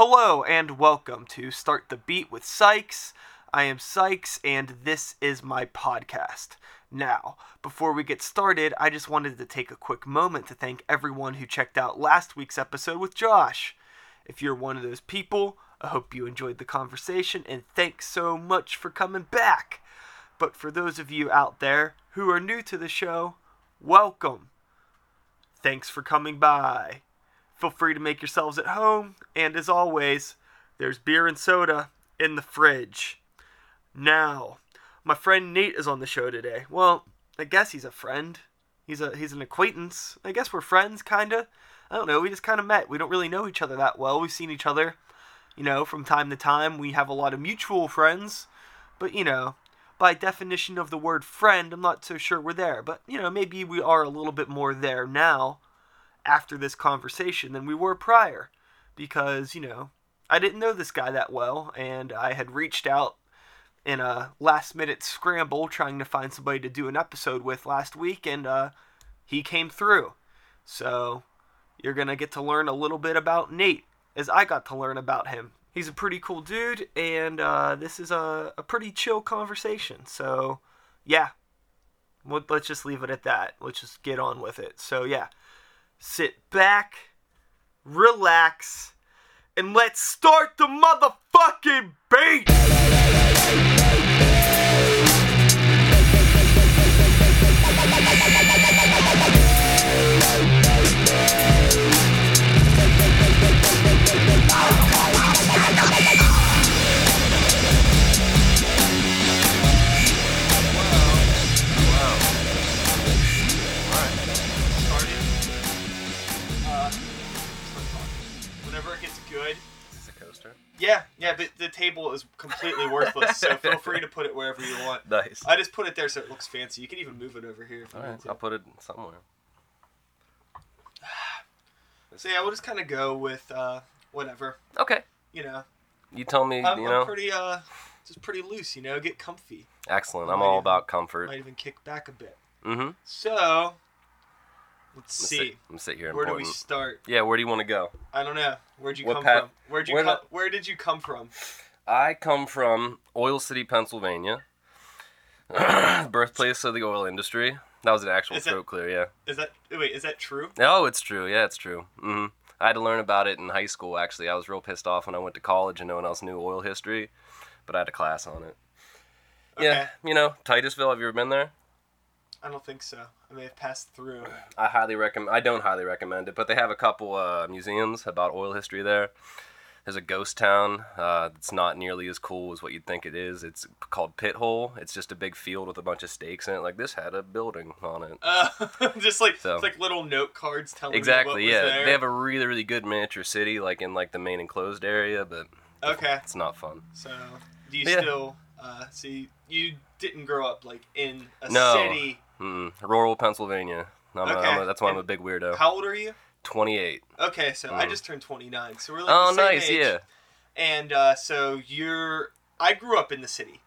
Hello and welcome to Start the Beat with Sykes. I am Sykes and this is my podcast. Now, before we get started, I just wanted to take a quick moment to thank everyone who checked out last week's episode with Josh. If you're one of those people, I hope you enjoyed the conversation and thanks so much for coming back. But for those of you out there who are new to the show, welcome. Thanks for coming by. Feel free to make yourselves at home, and as always, there's beer and soda in the fridge. Now, my friend Nate is on the show today. Well, I guess he's a friend. He's a he's an acquaintance. I guess we're friends, kinda. I don't know. We just kind of met. We don't really know each other that well. We've seen each other, you know, from time to time. We have a lot of mutual friends, but you know, by definition of the word friend, I'm not so sure we're there. But you know, maybe we are a little bit more there now after this conversation than we were prior because, you know, I didn't know this guy that well and I had reached out in a last minute scramble trying to find somebody to do an episode with last week and uh, he came through. So you're going to get to learn a little bit about Nate as I got to learn about him. He's a pretty cool dude and uh, this is a, a pretty chill conversation. So yeah, let's just leave it at that. Let's just get on with it. So yeah sit back, relax, and let's start the motherfucking beat! Yeah, yeah, the, the table is completely worthless, so feel free to put it wherever you want. Nice. I just put it there so it looks fancy. You can even move it over here if you All want to. I'll put it somewhere. So yeah, we'll just kind of go with uh, whatever. Okay. You know, You tell me, I'm, you I'm know. pretty uh, just pretty loose. You know, get comfy. Excellent. I'm all even- about comfort. Might even kick back a bit. Mm-hmm. So, let's I'm see. Sit, I'm sit here Where do we start? Yeah, where do you want to go? I don't know. Where'd you What come pat- from? Where'd you where come? Where did you come from? I come from Oil City, Pennsylvania. Birthplace of the oil industry. That was an actual Is throat clear, yeah. Is that wait? Is that true? Oh, it's true. Yeah, it's true. hmm I had to learn about it in high school, actually. I was real pissed off when I went to college and no one else knew oil history, but I had a class on it. Yeah, you know, Titusville, have you ever been there? I don't think so. I may have passed through. I highly recommend. I don't highly recommend it, but they have a couple uh, museums about oil history there. There's a ghost town uh, that's not nearly as cool as what you'd think it is. It's called Pithole. It's just a big field with a bunch of stakes in it. Like this had a building on it. Uh, just like So- it's like little note cards telling Exactly. you what Yeah, was there. they have a really really good miniature city, like in like the main enclosed area, but okay. it's not fun. So do you Yeah. still uh, see? You didn't grow up like in a No. city. Mm, rural Pennsylvania. I'm Okay. I'm a, that's why I'm a big weirdo. How old are you? 28. Okay, so I Mm. just turned 29. So we're like Oh, the same nice. age. Yeah. And uh, so you're. I grew up in the city,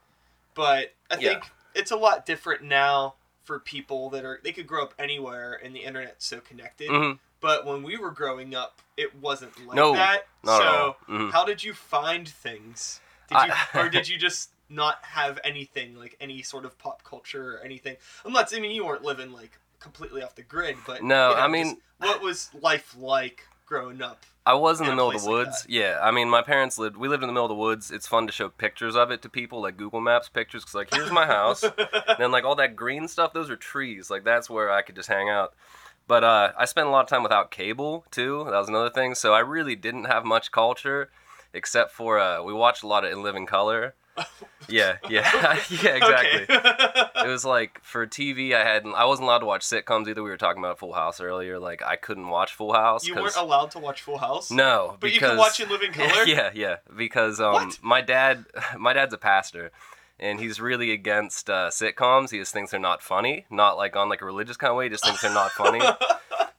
but I Yeah. think it's a lot different now for people that are. They could grow up anywhere, and the internet's so connected. hmm But when we were growing up, it wasn't like No, that. so. Mhm. how did you find things? Did you, I- or did you just not have anything like any sort of pop culture or anything? I'm not saying you weren't living like completely off the grid, but No, you know, I mean- just what was life like growing up? I was in in the middle of the like woods. yeah, I mean, my parents lived. We lived in the middle of the woods. It's fun to show pictures of it to people, like Google Maps pictures, because like here's my house. and then like all that green stuff, those are trees. Like that's where I could just hang out. But uh, I spent a lot of time without cable too. That was another thing. So I really didn't have much culture, except for uh, we watched a lot of In Living Color. Yeah, yeah, yeah, exactly. It was like for TV, I had I wasn't allowed to watch sitcoms either. We were talking about Full House earlier. Like I couldn't watch Full House. You weren't allowed to watch Full House. no, but because you can watch In Living Color. yeah, yeah, because um, What? my dad, my dad's a pastor, and he's really against uh, sitcoms. He just thinks they're not funny, not like on like a religious kind of way. He just thinks they're not funny.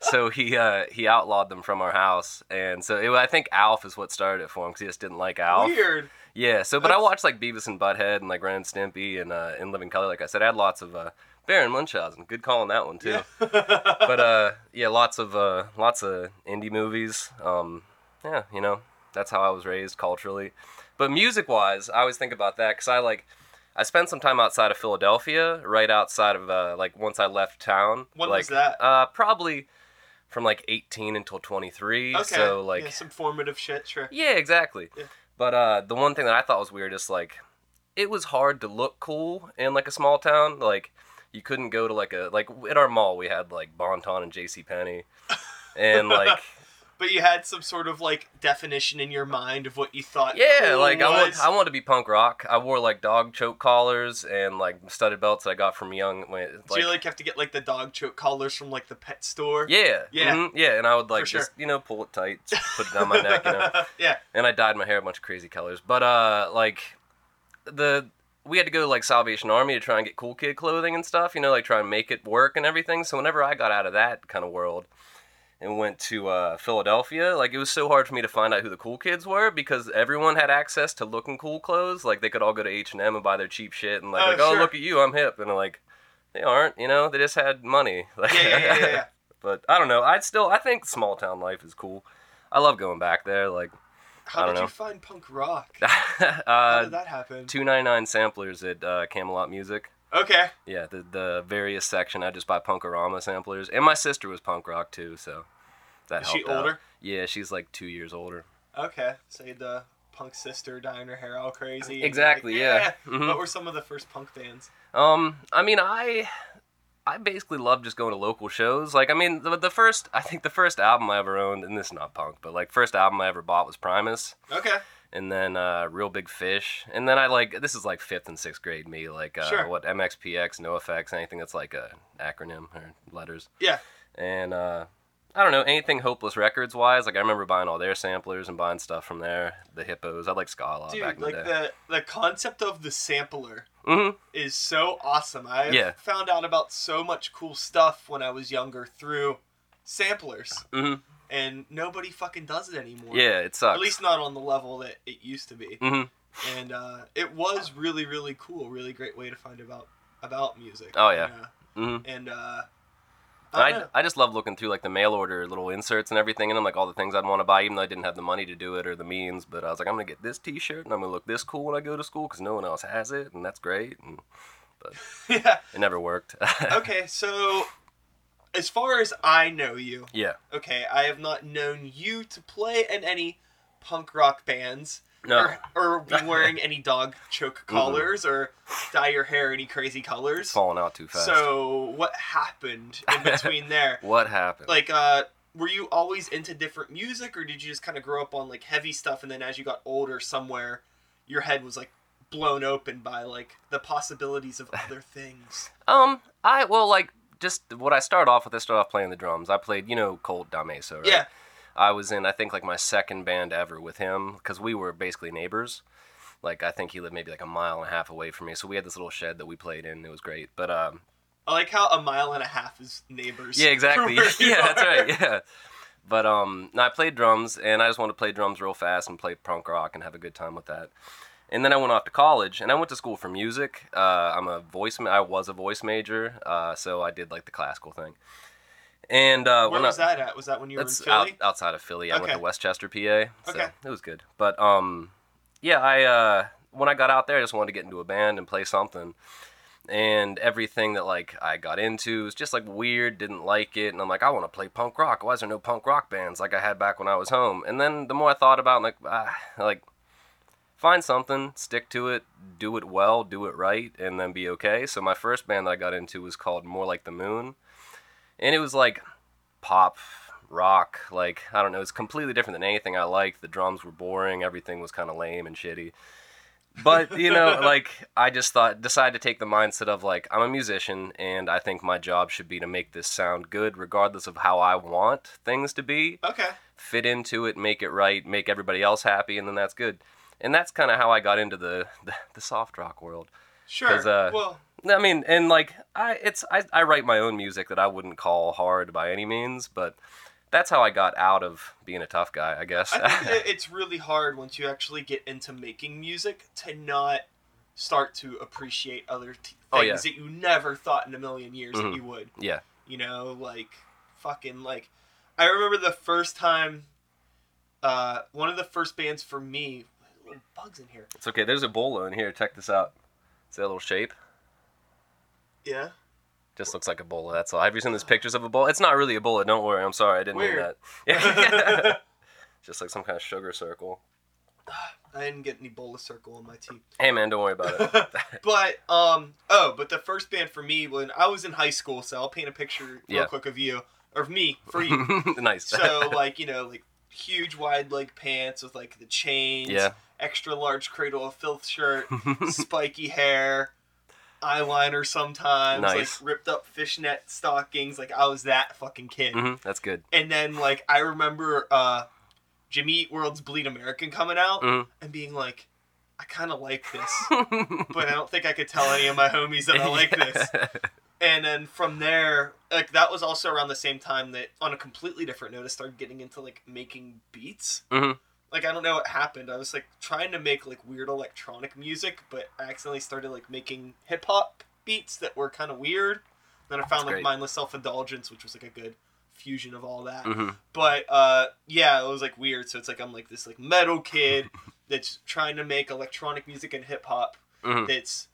so he uh, he outlawed them from our house, and so it, I think Alf is what started it for him because he just didn't like Alf. Weird. Yeah. So, but I watched like Beavis and Butthead and like Ren and Stimpy and uh, In Living Color. Like I said, I had lots of uh, Baron Munchausen. Good call on that one too. Yeah. but uh, yeah, lots of uh, lots of indie movies. Um, yeah, you know, That's how I was raised culturally. But music wise, I always think about that because I like. I spent some time outside of Philadelphia, right outside of uh, like once I left town. When like, was that? Uh, probably from like 18 until 23. Okay. So like yeah, some formative shit, sure. yeah, exactly. Yeah. But uh, the one thing that I thought was weird is like, it was hard to look cool in like a small town. Like, you couldn't go to like a like at our mall we had like Bon-Ton and J.C. Penney, and like But you had some sort of like definition in your mind of what you thought. yeah, cool like I want. I wanted to be punk rock. I wore like dog choke collars and like studded belts I got from young. When, so you like have to get like the dog choke collars from like the pet store. yeah, Yeah. mhm, yeah, and I would like For sure. just you know pull it tight, put it on my neck, you know. yeah. and I dyed my hair a bunch of crazy colors. But uh, like the we had to go to like Salvation Army to try and get cool kid clothing and stuff, you know, like try and make it work and everything. So whenever I got out of that kind of world and went to uh, Philadelphia, like it was so hard for me to find out who the cool kids were because everyone had access to looking cool clothes. Like they could all go to H and M and buy their cheap shit and like, Oh, like oh look at you, I'm hip, and I'm like they aren't, you know, they just had money. Like, Yeah, yeah, yeah, yeah, but I don't know. I'd still I think small town life is cool. I love going back there. Like, How did don't you know. find punk rock? How uh, did that happen? two ninety nine samplers at uh, Camelot Music. Okay. Yeah, the the various section. I just buy Punk-O-Rama samplers, and my sister was punk rock too, so that Is she helped out. older? Yeah, she's like two years older. Okay. So the punk sister dyeing her hair all crazy. Exactly, like, yeah. Mhm. What were some of the first punk bands? Um, I mean, I I basically love just going to local shows. Like, I mean, the, the first I think the first album I ever owned, and this is not punk, but like first album I ever bought was Primus. Okay. and then uh, Real Big Fish, and then I like this is like fifth and sixth grade me, like uh, Sure. what MXPX, NoFX, anything that's like a acronym or letters, Yeah. and uh, I don't know anything Hopeless Records wise. Like I remember buying all their samplers and buying stuff from there. The Hippos, I like ska a lot Dude, back in like the day. the the concept of the sampler hmm is so awesome. I Yeah. found out about so much cool stuff when I was younger through samplers, hmm and nobody fucking does it anymore. Yeah, it sucks. At least not on the level that it used to be. hmm And uh, it was really, really cool. Really great way to find about about music. Oh, yeah. hmm And uh, Oh, I, I. I just love looking through like the mail order little inserts and everything and them, like all the things I'd want to buy, even though I didn't have the money to do it or the means. But I was like, I'm gonna get this T-shirt and I'm gonna look this cool when I go to school because no one else has it, and that's great. And but yeah. it never worked. Okay, so as far as I know you, yeah. okay, I have not known you to play in any punk rock bands. No. Or, or be wearing any dog choke collars or dye your hair any crazy colors. falling out too fast. So what happened in between there? what happened? Like, uh, were you always into different music, or did you just kind of grow up on like heavy stuff, and then as you got older, somewhere your head was like blown open by like the possibilities of other things? um, I well like just what I started off with. I started off playing the drums. I played, you know, Colt Dameso, right? Yeah. I was in, I think, like my second band ever with him because we were basically neighbors. Like I think he lived maybe like a mile and a half away from me, so we had this little shed that we played in. It was great, but um, I like how a mile and a half is neighbors. Yeah, exactly. from where you yeah, that's right. Yeah. But um, no, I played drums, and I just wanted to play drums real fast and play punk rock and have a good time with that. And then I went off to college, and I went to school for music. Uh, I'm a voice. Ma- I was a voice major, uh, so I did like the classical thing. And uh, Where was I, that at? Was that when you were in Philly? out, outside of Philly. I went to West Chester, PA. So Okay. it was good. But um, yeah, I uh, when I got out there, I just wanted to get into a band and play something. And everything that like I got into was just like weird, didn't like it, and I'm like, I want to play punk rock. Why is there no punk rock bands like I had back when I was home? And then the more I thought about, it, like, ah, like find something, stick to it, do it well, do it right, and then be okay. So my first band that I got into was called More Like the Moon, and it was like pop rock like i don't know it's completely different than anything i liked. The drums were boring everything was kind of lame and shitty. But you know like i just thought decided to take the mindset of like i'm a musician and i think my job should be to make this sound good regardless of how i want things to be. Okay. fit into it make it right make everybody else happy and then that's good. And that's kind of how i got into the, the the soft rock world Sure. uh, well, I mean, and like I, it's I, I write my own music that I wouldn't call hard by any means, but that's how I got out of being a tough guy, I guess. I it's really hard once you actually get into making music to not start to appreciate other t- things Oh, yeah. that you never thought in a million years that Mhm. you would. yeah, You know, like fucking like I remember the first time uh, one of the first bands for me. Bugs in here. It's okay. There's Ebola in here. Check this out. See that little shape? Yeah. Just looks like Ebola. That's all. Have you seen those pictures of Ebola? It's not really Ebola. Don't worry. I'm sorry. I didn't mean that. Yeah. Just like some kind of sugar circle. I didn't get an Ebola circle on my teeth. Hey man, don't worry about it. but um oh, but the first band for me when I was in high school, so I'll paint a picture real Yeah. quick of you or of me for you. nice. so like you know like huge wide leg pants with like the chains, Yeah. extra large cradle of filth shirt, spiky hair, eyeliner sometimes, Nice. like ripped up fishnet stockings. Like I was that fucking kid. hmm That's good. And then like I remember uh Jimmy Eat World's Bleed American coming out Mhm. and being like, I kind of like this, but I don't think I could tell any of my homies that I like this. And then from there, like that was also around the same time that, on a completely different note, I started getting into like making beats. Mhm. Like I don't know what happened. I was like trying to make like weird electronic music, but I accidentally started like making hip hop beats that were kind of weird. Then I found That's like great. mindless self indulgence, which was like a good fusion of all that hmm but uh yeah it was like weird so it's like i'm like this like metal kid that's trying to make electronic music and hip-hop hmm that's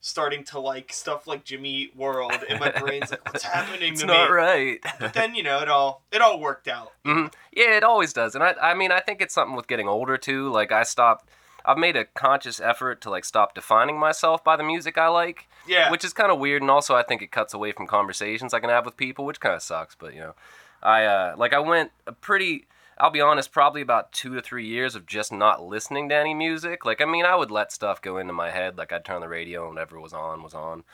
starting to like stuff like jimmy Eat world and my brain's like what's happening It's to not me right. but then you know it all it all worked out hmm Yeah, it always does, and I, I mean, I think it's something with getting older too. Like I stopped, I've made a conscious effort to like stop defining myself by the music I like, yeah which is kind of weird, and also I think it cuts away from conversations I can have with people, which kind of sucks. But you know, I uh, like I went a pretty. I'll be honest, probably about two to three years of just not listening to any music. Like, I mean, I would let stuff go into my head. Like, I'd turn the radio and whatever was on was on.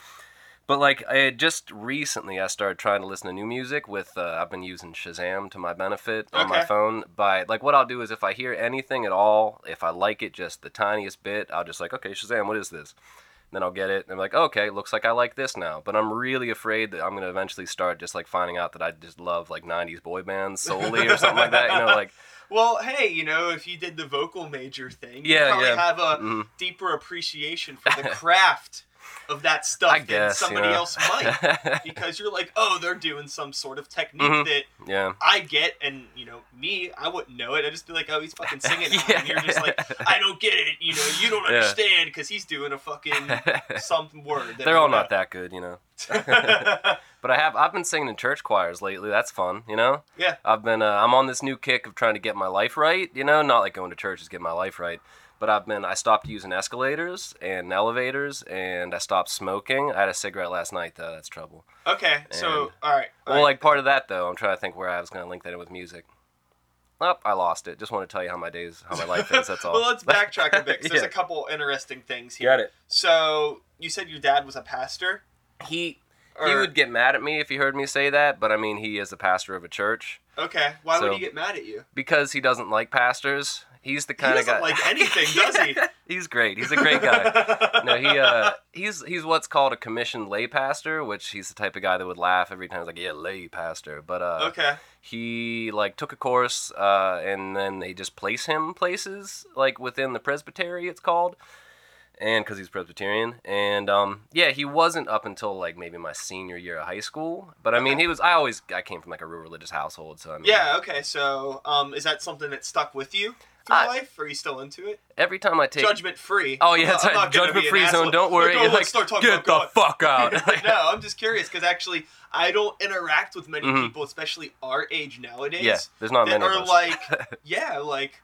But like, I had just recently, I started trying to listen to new music with. Uh, I've been using Shazam to my benefit on my phone. By like, what I'll do is if I hear anything at all, if I like it just the tiniest bit, I'll just like, okay, Shazam, what is this? Then I'll get it, and I'm like, okay, looks like I like this now. But I'm really afraid that I'm gonna eventually start just like finding out that I just love like '90s boy bands solely or something like that. You know, like, well hey you know if you did the vocal major thing you Yeah, probably yeah. have a mhm. deeper appreciation for the craft of that stuff I than guess somebody know. else might because you're like oh they're doing some sort of technique Mhm. that yeah. I get, and you know, me, I wouldn't know it. I'd just be like, "Oh, he's fucking singing," Yeah. and you're just like, "I don't get it." You know, you don't Yeah. understand because he's doing a fucking some word. They're all we not that good, you know. But I have I've been singing in church choirs lately. That's fun, you know. yeah, I've been uh, I'm on this new kick of trying to get my life right, you know, not like going to church is getting my life right. But I've been I stopped using escalators and elevators and I stopped smoking. I had a cigarette last night though. That's trouble. okay. So, all right. all Well, right. like part of that though, I'm trying to think where I was going to link that in with music. Oh, I lost it. Just want to tell you how my days, how my life is. That's all. well, let's backtrack a bit. 'cause There's Yeah. a couple interesting things here. Got it. So, you said your dad was a pastor. He Or, he would get mad at me if he heard me say that, but I mean, he is the pastor of a church Okay. Why would he get mad at you? because he doesn't like pastors. He's the He kind of guy. like anything, does he? he's great. He's a great guy. no, he uh, he's he's what's called a commissioned lay pastor, which he's the type of guy that would laugh every time. He's like, yeah, lay pastor. But uh, okay. he like took a course, uh, and then they just place him places like within the presbytery. It's called. And because he's Presbyterian, and um, yeah, he wasn't up until like maybe my senior year of high school. But I mean, Okay. he was. I always I came from like a real religious household, so I mean, Yeah. Okay. So, um, is that something that stuck with you through I- life? Or are you still into it? Every time I take Judgment free. Oh yeah, I'm not Judgment free zone. Don't worry. Let's like, start talking get the about God. fuck out. no, I'm just curious because actually, I don't interact with many Mhm. people, especially our age nowadays, yeah, there's not that many are of us. like, yeah, like,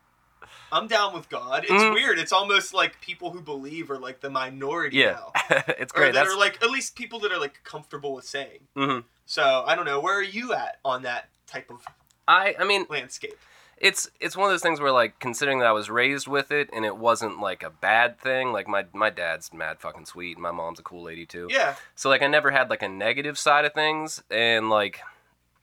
I'm down with God. It's Mhm. weird. It's almost like people who believe are like the minority yeah, now. it's Or great. that That's are like, at least people that are like comfortable with saying. mhm. So, I don't know. Where are you at on that type of I. I mean, landscape? It's it's one of those things where like considering that I was raised with it and it wasn't like a bad thing. Like my my dad's mad fucking sweet and my mom's a cool lady too. Yeah. So like I never had like a negative side of things and like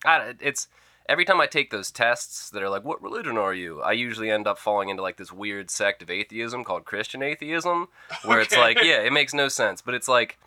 I it's every time I take those tests that are like what religion are you? I usually end up falling into like this weird sect of atheism called Christian atheism where it's like yeah, it makes no sense, but it's like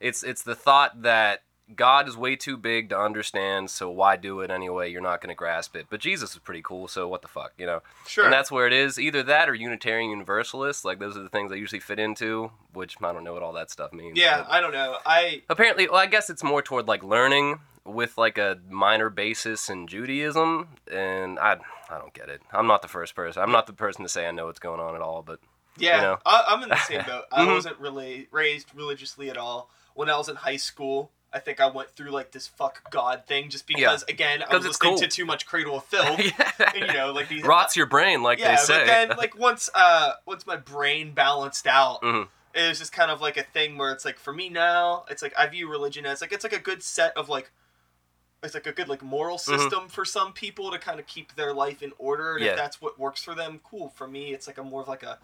it's it's the thought that God is way too big to understand, so why do it anyway? You're not going to grasp it. But Jesus is pretty cool, so what the fuck, you know? Sure. And that's where it is. Either that or Unitarian Universalist. Like, those are the things I usually fit into, which I don't know what all that stuff means. yeah, I don't know. I apparently well i guess it's more toward like learning with like a minor basis in judaism and i I don't get it. I'm not the first person. I'm not the person to say I know what's going on at all. But Yeah, You know? I, I'm in the same boat. I Mhm. wasn't really raised religiously at all. When I was in high school, I think I went through like this fuck God thing just because, again, I was listening cool. to too much Cradle of Filth. and, you know, like these rots your brain, like yeah, they say. but then like once uh once my brain balanced out, Mhm. it was just kind of like a thing where it's like for me now, it's like I view religion as like it's like a good set of like it's like a good like moral Mhm. system for some people to kind of keep their life in order and Yeah. if that's what works for them, cool. For me it's like a more of like a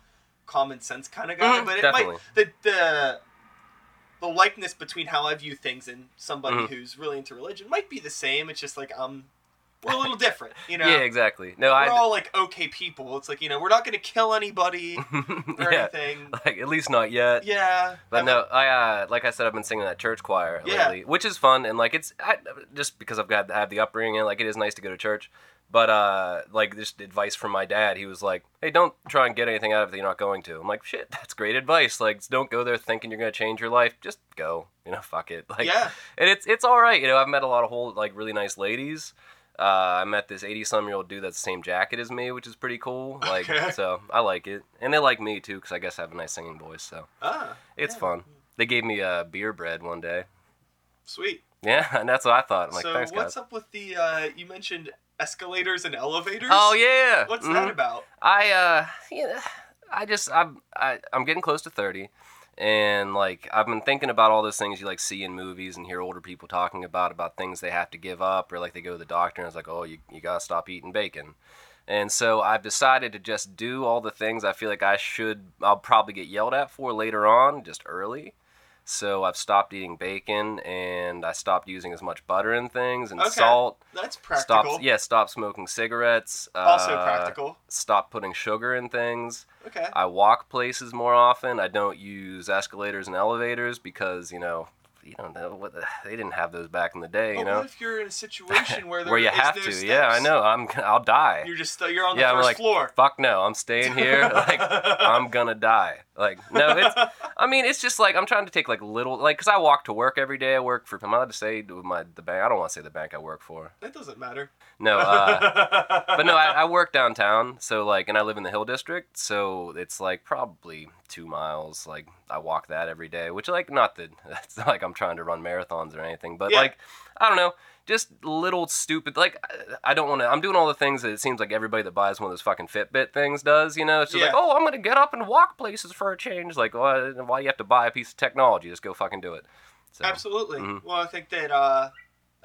common sense kind of guy. Mhm, but it definitely. might the the the likeness between how I view things and somebody Mhm. who's really into religion might be the same. It's just like um we're a little different, you know. yeah, exactly. No, We're I. all like okay people. It's like you know we're not gonna kill anybody or yeah, anything. like at least not yet. Yeah, But I no, I uh, like I said, I've been singing that church choir Yeah. lately, which is fun and like it's I, just because I've got I have the upbringing, like it is nice to go to church. But uh, like just advice from my dad, he was like, "Hey, don't try and get anything out of it that you're not going to." I'm like, "Shit, that's great advice. Like, don't go there thinking you're gonna change your life. Just go. You know, fuck it. Like, yeah, and it's it's all right. You know, I've met a lot of whole like really nice ladies. Uh, I met this 80 some year old dude that's the same jacket as me, which is pretty cool. Like, Okay. so I like it, and they like me too because I guess I have a nice singing voice. So ah, it's yeah. fun. They gave me a uh, beer bread one day. Sweet. Yeah, and that's what I thought. I'm like, so thanks, what's guys. up with the? uh You mentioned escalators and elevators. Oh yeah. What's Mhm. that about? I uh, yeah, I just I'm I, I'm getting close to 30, and like I've been thinking about all those things you like see in movies and hear older people talking about about things they have to give up or like they go to the doctor and it's like oh you you gotta stop eating bacon. And so I've decided to just do all the things I feel like I should. I'll probably get yelled at for later on, just early. So I've stopped eating bacon and I stopped using as much butter and things and Okay. salt. That's practical. Stop, yeah, stop smoking cigarettes. Also uh, practical. Stop putting sugar in things. Okay. I walk places more often. I don't use escalators and elevators because you know you don't know what the, they didn't have those back in the day. You know what if you're in a situation where there where you have to. steps? Yeah, I know. I'm I'll die. You're just you're on the Yeah, first like, floor. Fuck no, I'm staying here. Like I'm gonna die. Like no, it's. I mean, it's just like I'm trying to take like little like because I walk to work every day. I work for. I'm allowed to say my the bank? I don't want to say the bank I work for. That doesn't matter. No, uh, but no, I, I work downtown, so like, and I live in the Hill District, so it's like probably two miles. Like, I walk that every day, which like not that it's not like I'm trying to run marathons or anything, but Yeah. like, I don't know, just little stupid. Like, I- don't want to. I'm doing all the things that it seems like everybody that buys one of those fucking Fitbit things does. You know, it's just like, oh, I'm gonna get up and walk places for a change. Like, why? Why you have to buy a piece of technology? Just go fucking do it. So. Absolutely. Mhm. Well, I think that uh,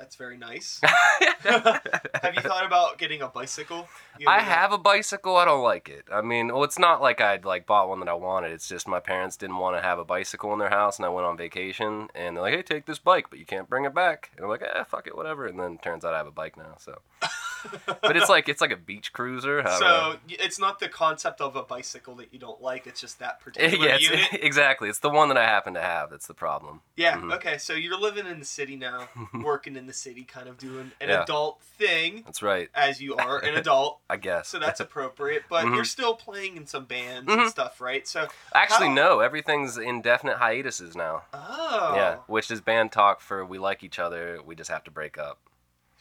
that's very nice. have you thought about getting a bicycle? I have a bicycle. I don't like it. I mean, well, it's not like I'd like bought one that I wanted. It's just my parents didn't want to have a bicycle in their house, and I went on vacation, and they're like, "Hey, take this bike, but you can't bring it back." And I'm like, "Eh, fuck it, whatever." And then it turns out I have a bike now. So, but it's like it's like a beach cruiser. So know. it's not the concept of a bicycle that you don't like. It's just that particular yeah, unit. exactly. It's the one that I happen to have. That's the problem. Yeah. Mhm. Okay. So you're living in the city now, working in the city, kind of doing an Yeah. adult thing That's right. as you are an adult. I guess. So that's appropriate. But Mhm. you're still playing in some bands Mhm. and stuff, right? So Actually, how- no. Everything's indefinite hiatuses now. oh Yeah, which is band talk for we like each other. We just have to break up.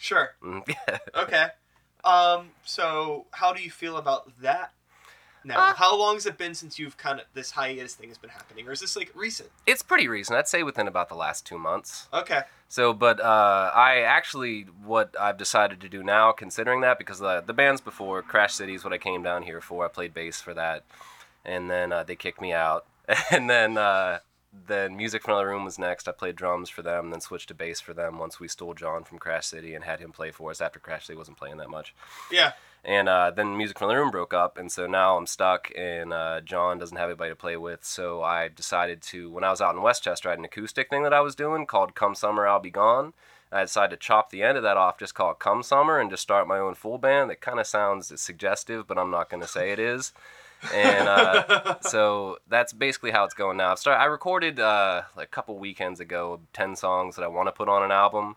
Sure. Mhm. Okay. Um. So how do you feel about that? Now, Uh, how long has it been since you've kind of this hiatus thing has been happening, or is this like recent? it's pretty recent. I'd say within about the last two months. Okay. So, but uh, I actually, what I've decided to do now, considering that, because the, the bands before, Crash City is what I came down here for. I played bass for that. And then uh, they kicked me out. And then uh, then Music from Another Room was next. I played drums for them, then switched to bass for them once we stole John from Crash City and had him play for us after Crash City wasn't playing that much. Yeah. And uh, then Music from the Room broke up, and so now I'm stuck, and uh, John doesn't have anybody to play with. So I decided to, when I was out in West Chester, I had an acoustic thing that I was doing called Come Summer I'll Be Gone. I decided to chop the end of that off, just call it Come Summer, and just start my own full band. That kind of sounds suggestive, but I'm not going to say it is. And uh, so that's basically how it's going now. I've started, I recorded uh, like a couple weekends ago 10 songs that I want to put on an album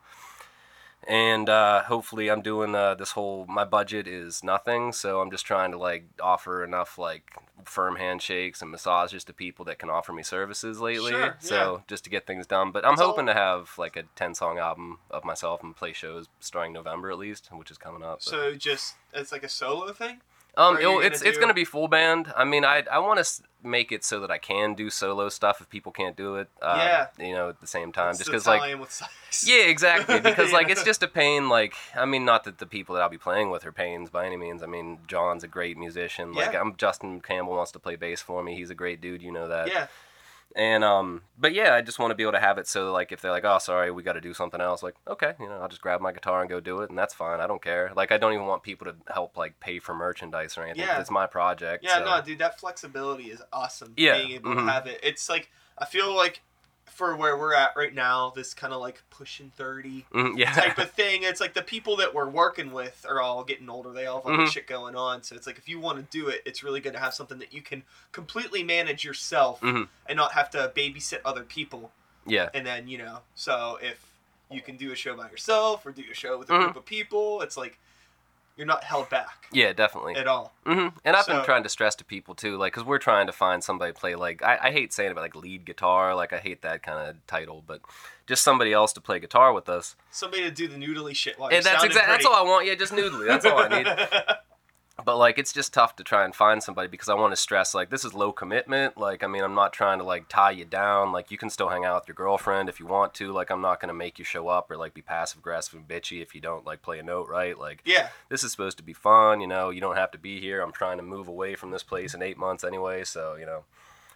and uh, hopefully I'm doing uh, this whole. My budget is nothing, so I'm just trying to like offer enough like firm handshakes and massages to people that can offer me services lately. Sure, so just to get things done. But I'm It's all- hoping to have like a 10 song album of myself and play shows starting November at least, which is coming up. but- So just it's like a solo thing. Um, it'll- you gonna it's it's gonna be full band. I mean, I I want to make it so that I can do solo stuff if people can't do it. Uh, Yeah. You know, at the same time, It's just because like yeah, exactly. Because like it's just a pain. Like I mean, not that the people that I'll be playing with are pains by any means. I mean, John's a great musician. Like Yeah. I'm Justin Campbell wants to play bass for me. He's a great dude. You know that. Yeah. And um, but yeah, I just want to be able to have it so like if they're like, oh, sorry, we got to do something else. Like okay, you know, I'll just grab my guitar and go do it, and that's fine. I don't care. Like I don't even want people to help like pay for merchandise or anything. Yeah. It's my project. Yeah, so- no, dude, that flexibility is awesome. Yeah, Being able mhm. to have it. It's like I feel like for where we're at right now, this kind of like pushing 30 Mhm, yeah. type of thing. It's like the people that we're working with are all getting older. They all have other Mhm. shit going on. So it's like if you want to do it, it's really good to have something that you can completely manage yourself Mhm. and not have to babysit other people. yeah. And then, you know, so if you can do a show by yourself or do a show with a Mhm. group of people, it's like you're not held back Yeah, definitely. at all. hmm And I've So- been trying to stress to people too, like, because we're trying to find somebody to play, like, I, I hate saying it, but like lead guitar, like, I hate that kind of title, but just somebody else to play guitar with us. Somebody to do the noodly shit while And that's exactly that's all I want. Yeah, just noodly. That's all I need. But like, it's just tough to try and find somebody because I want to stress like this is low commitment. Like, I mean, I'm not trying to like tie you down. Like, you can still hang out with your girlfriend if you want to. Like, I'm not gonna make you show up or like be passive aggressive and bitchy if you don't like play a note right. Like, yeah, this is supposed to be fun, you know, you don't have to be here. I'm trying to move away from this place in eight months anyway, so, you know.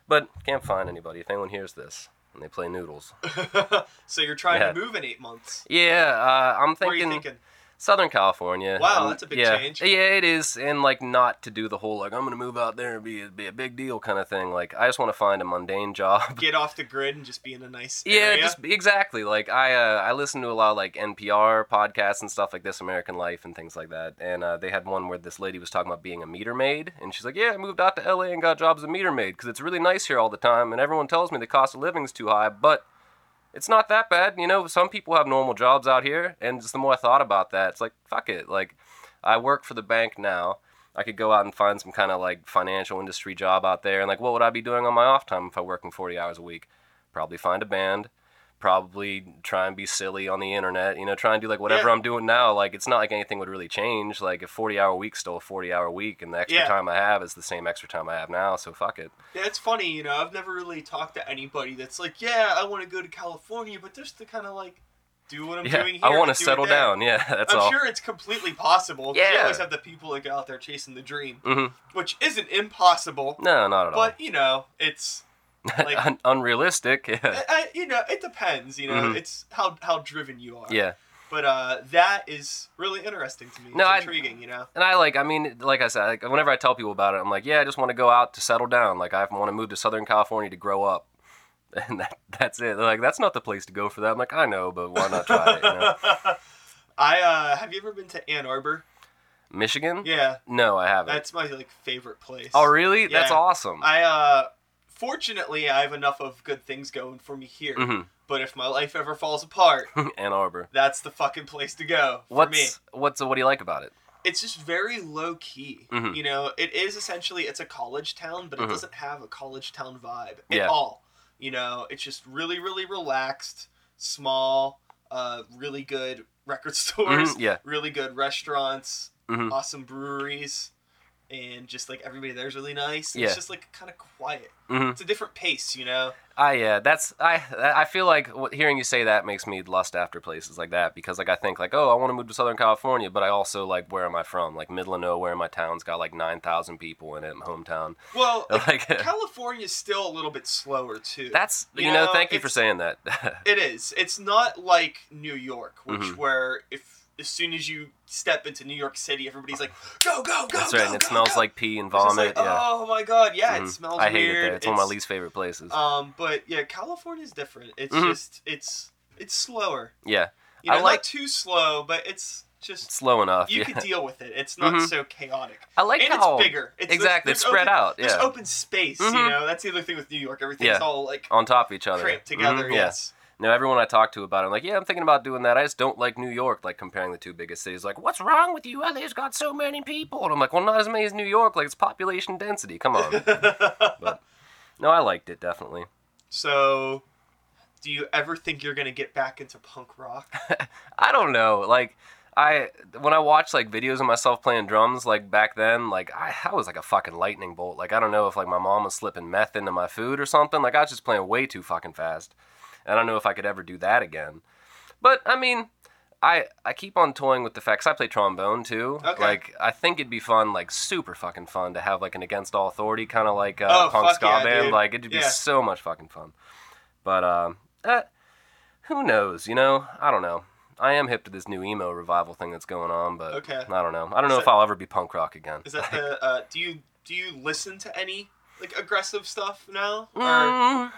But can't find anybody. If anyone hears this and they play noodles. so you're trying Yeah. to move in eight months. Yeah, uh, I'm Where are you thinking, thinking? Southern California. Wow, Um, that's a big yeah, change. Yeah, it is. And like not to do the whole like I'm gonna move out there and be be a big deal kind of thing. Like I just want to find a mundane job. Get off the grid and just be in a nice Yeah, area. just exactly. Like I, uh, I listen to a lot of like NPR podcasts and stuff like this, American Life and things like that. And uh, they had one where this lady was talking about being a meter maid, and she's like, "Yeah, I moved out to LA and got jobs as a meter maid because it's really nice here all the time, and everyone tells me the cost of living is too high, but it's not that bad. You know, some people have normal jobs out here, and just the more I thought about that, it's like fuck it. Like I work for the bank now." I could go out and find some kind of like financial industry job out there, and like, what would I be doing on my off time if I working 40 hours a week? Probably find a band, probably try and be silly on the internet, you know, try and do like whatever Yeah. I'm doing now. Like, it's not like anything would really change. Like, a 40 hour week still a 40 hour week, and the extra Yeah. time I have is the same extra time I have now, so fuck it. Yeah, it's funny, you know, I've never really talked to anybody that's like, yeah, I want to go to California, but just to kind of like do what I'm yeah, doing here. I want to settle down. Yeah, that's I'm all. sure it's completely possible. 'cause You Yeah. always have the people that go out there chasing the dream, hmm which isn't impossible, No, not at all. but you know, it's like- Un- unrealistic. Yeah. I, I- you know, it depends. You know, Mhm. it's how how driven you are. yeah. But uh, that is really interesting to me. No, it's I- intriguing. You know. And I like, I mean, like I said, like, whenever I tell people about it, I'm like, yeah, I just want to go out to settle down. Like, I want to move to Southern California to grow up. And that, that's it. They're like, that's not the place to go for that. I'm like, I know, but why not try it? You know? I uh, have you ever been to Ann Arbor? Michigan? Yeah, No, I haven't. that's my like favorite place. oh, really? That's awesome. I uh, fortunately I have enough of good things going for me here. hmm But if my life ever falls apart, Ann Arbor. that's the fucking place to go for What's me. what's what do you like about it? It's just very low key. Mhm. You know, it is essentially it's a college town, but Mhm. it doesn't have a college town vibe Yeah. at all. You know, it's just really, really relaxed, small, uh, really good record stores, Mhm, Yeah. really good restaurants, Mhm. awesome breweries, and just like everybody there's really nice. Yeah. It's just like kind of quiet. Mm-hmm. It's a different pace, you know. I yeah, that's I I feel like what, hearing you say that makes me lust after places like that because like I think like oh I want to move to Southern California, but I also like where am I from? Like middle of nowhere, my town's got like nine thousand people in it, my hometown. Well, Like California's still a little bit slower too. that's you, You know, know, thank you for saying that. It is. It's not like New York, which Mhm. where if as soon as you step into New York City, everybody's like, "Go, go, go!" that's right, go, and it go, smells go." like pee and vomit. like, yeah. Oh my god, yeah, Mhm. it smells I hate weird. it there. It's, one of my least favorite places. Um, but yeah, California's different. It's Mhm. just it's it's slower. yeah, You know, I like- not too slow, but it's just slow enough. you yeah. can deal with it. It's not Mhm. so chaotic. I like and how it's bigger. It's exactly there's it's spread open, out. There's Yeah, open space. You Mhm. know, that's the other thing with New York. Everything's Yeah. all like on top of each other. cramped together. Mhm, yeah. Now everyone I talk to about it, I'm like, yeah, I'm thinking about doing that. I just don't like New York, like comparing the two biggest cities. Like, what's wrong with you? LA's got so many people. And I'm like, well, not as many as New York. Like, it's population density. Come on. but no, I liked it definitely. So, do you ever think you're gonna get back into punk rock? I don't know. Like, I when I watch like videos of myself playing drums, like back then, like I, I was like a fucking lightning bolt. Like I don't know if like my mom was slipping meth into my food or something. Like I was just playing way too fucking fast. I don't know if I could ever do that again. But I mean, I I keep on toying with the facts. I play trombone too. Okay. Like I think it'd be fun, like super fucking fun to have like an against all authority kind of like uh, Oh, punk ska yeah, band. dude. Like it'd be Yeah. so much fucking fun. But um, uh, who knows? You know, I don't know. I am hip to this new emo revival thing that's going on, but Okay. I don't know. I don't know Is if that- I'll ever be punk rock again. Is that the? Uh, do you do you listen to any like aggressive stuff now? Or Mm,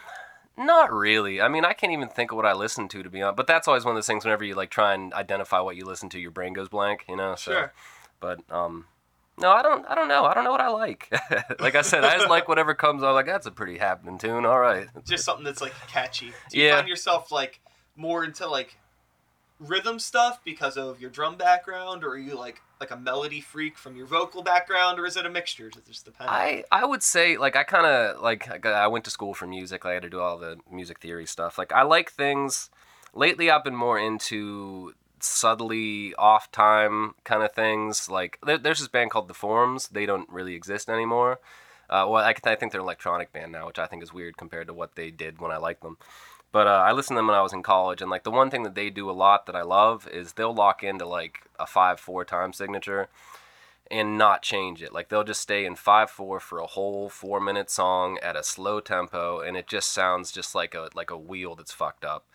not really. I mean, I can't even think of what I listen to to be honest. But that's always one of those things. Whenever you like try and identify what you listen to, your brain goes blank. You know. So, sure. But um, no, I don't. I don't know. I don't know what I like. like I said, I just like whatever comes. I'm like, that's a pretty happening tune. All right. Just something that's like catchy. Do you Yeah. find yourself like more into like rhythm stuff because of your drum background, or are you like like a melody freak from your vocal background, or is it a mixture? Does it just depend? I I would say like I kind of like I went to school for music. I had to do all the music theory stuff. Like I like things. Lately, I've been more into subtly off time kind of things. Like there, there's this band called The Forms. They don't really exist anymore. Uh, well, I, I think they're an electronic band now, which I think is weird compared to what they did when I liked them. But uh, I listened to them when I was in college, and like the one thing that they do a lot that I love is they'll lock into like a five four time signature and not change it. Like they'll just stay in five four for a whole four minute song at a slow tempo, and it just sounds just like a like a wheel that's fucked up.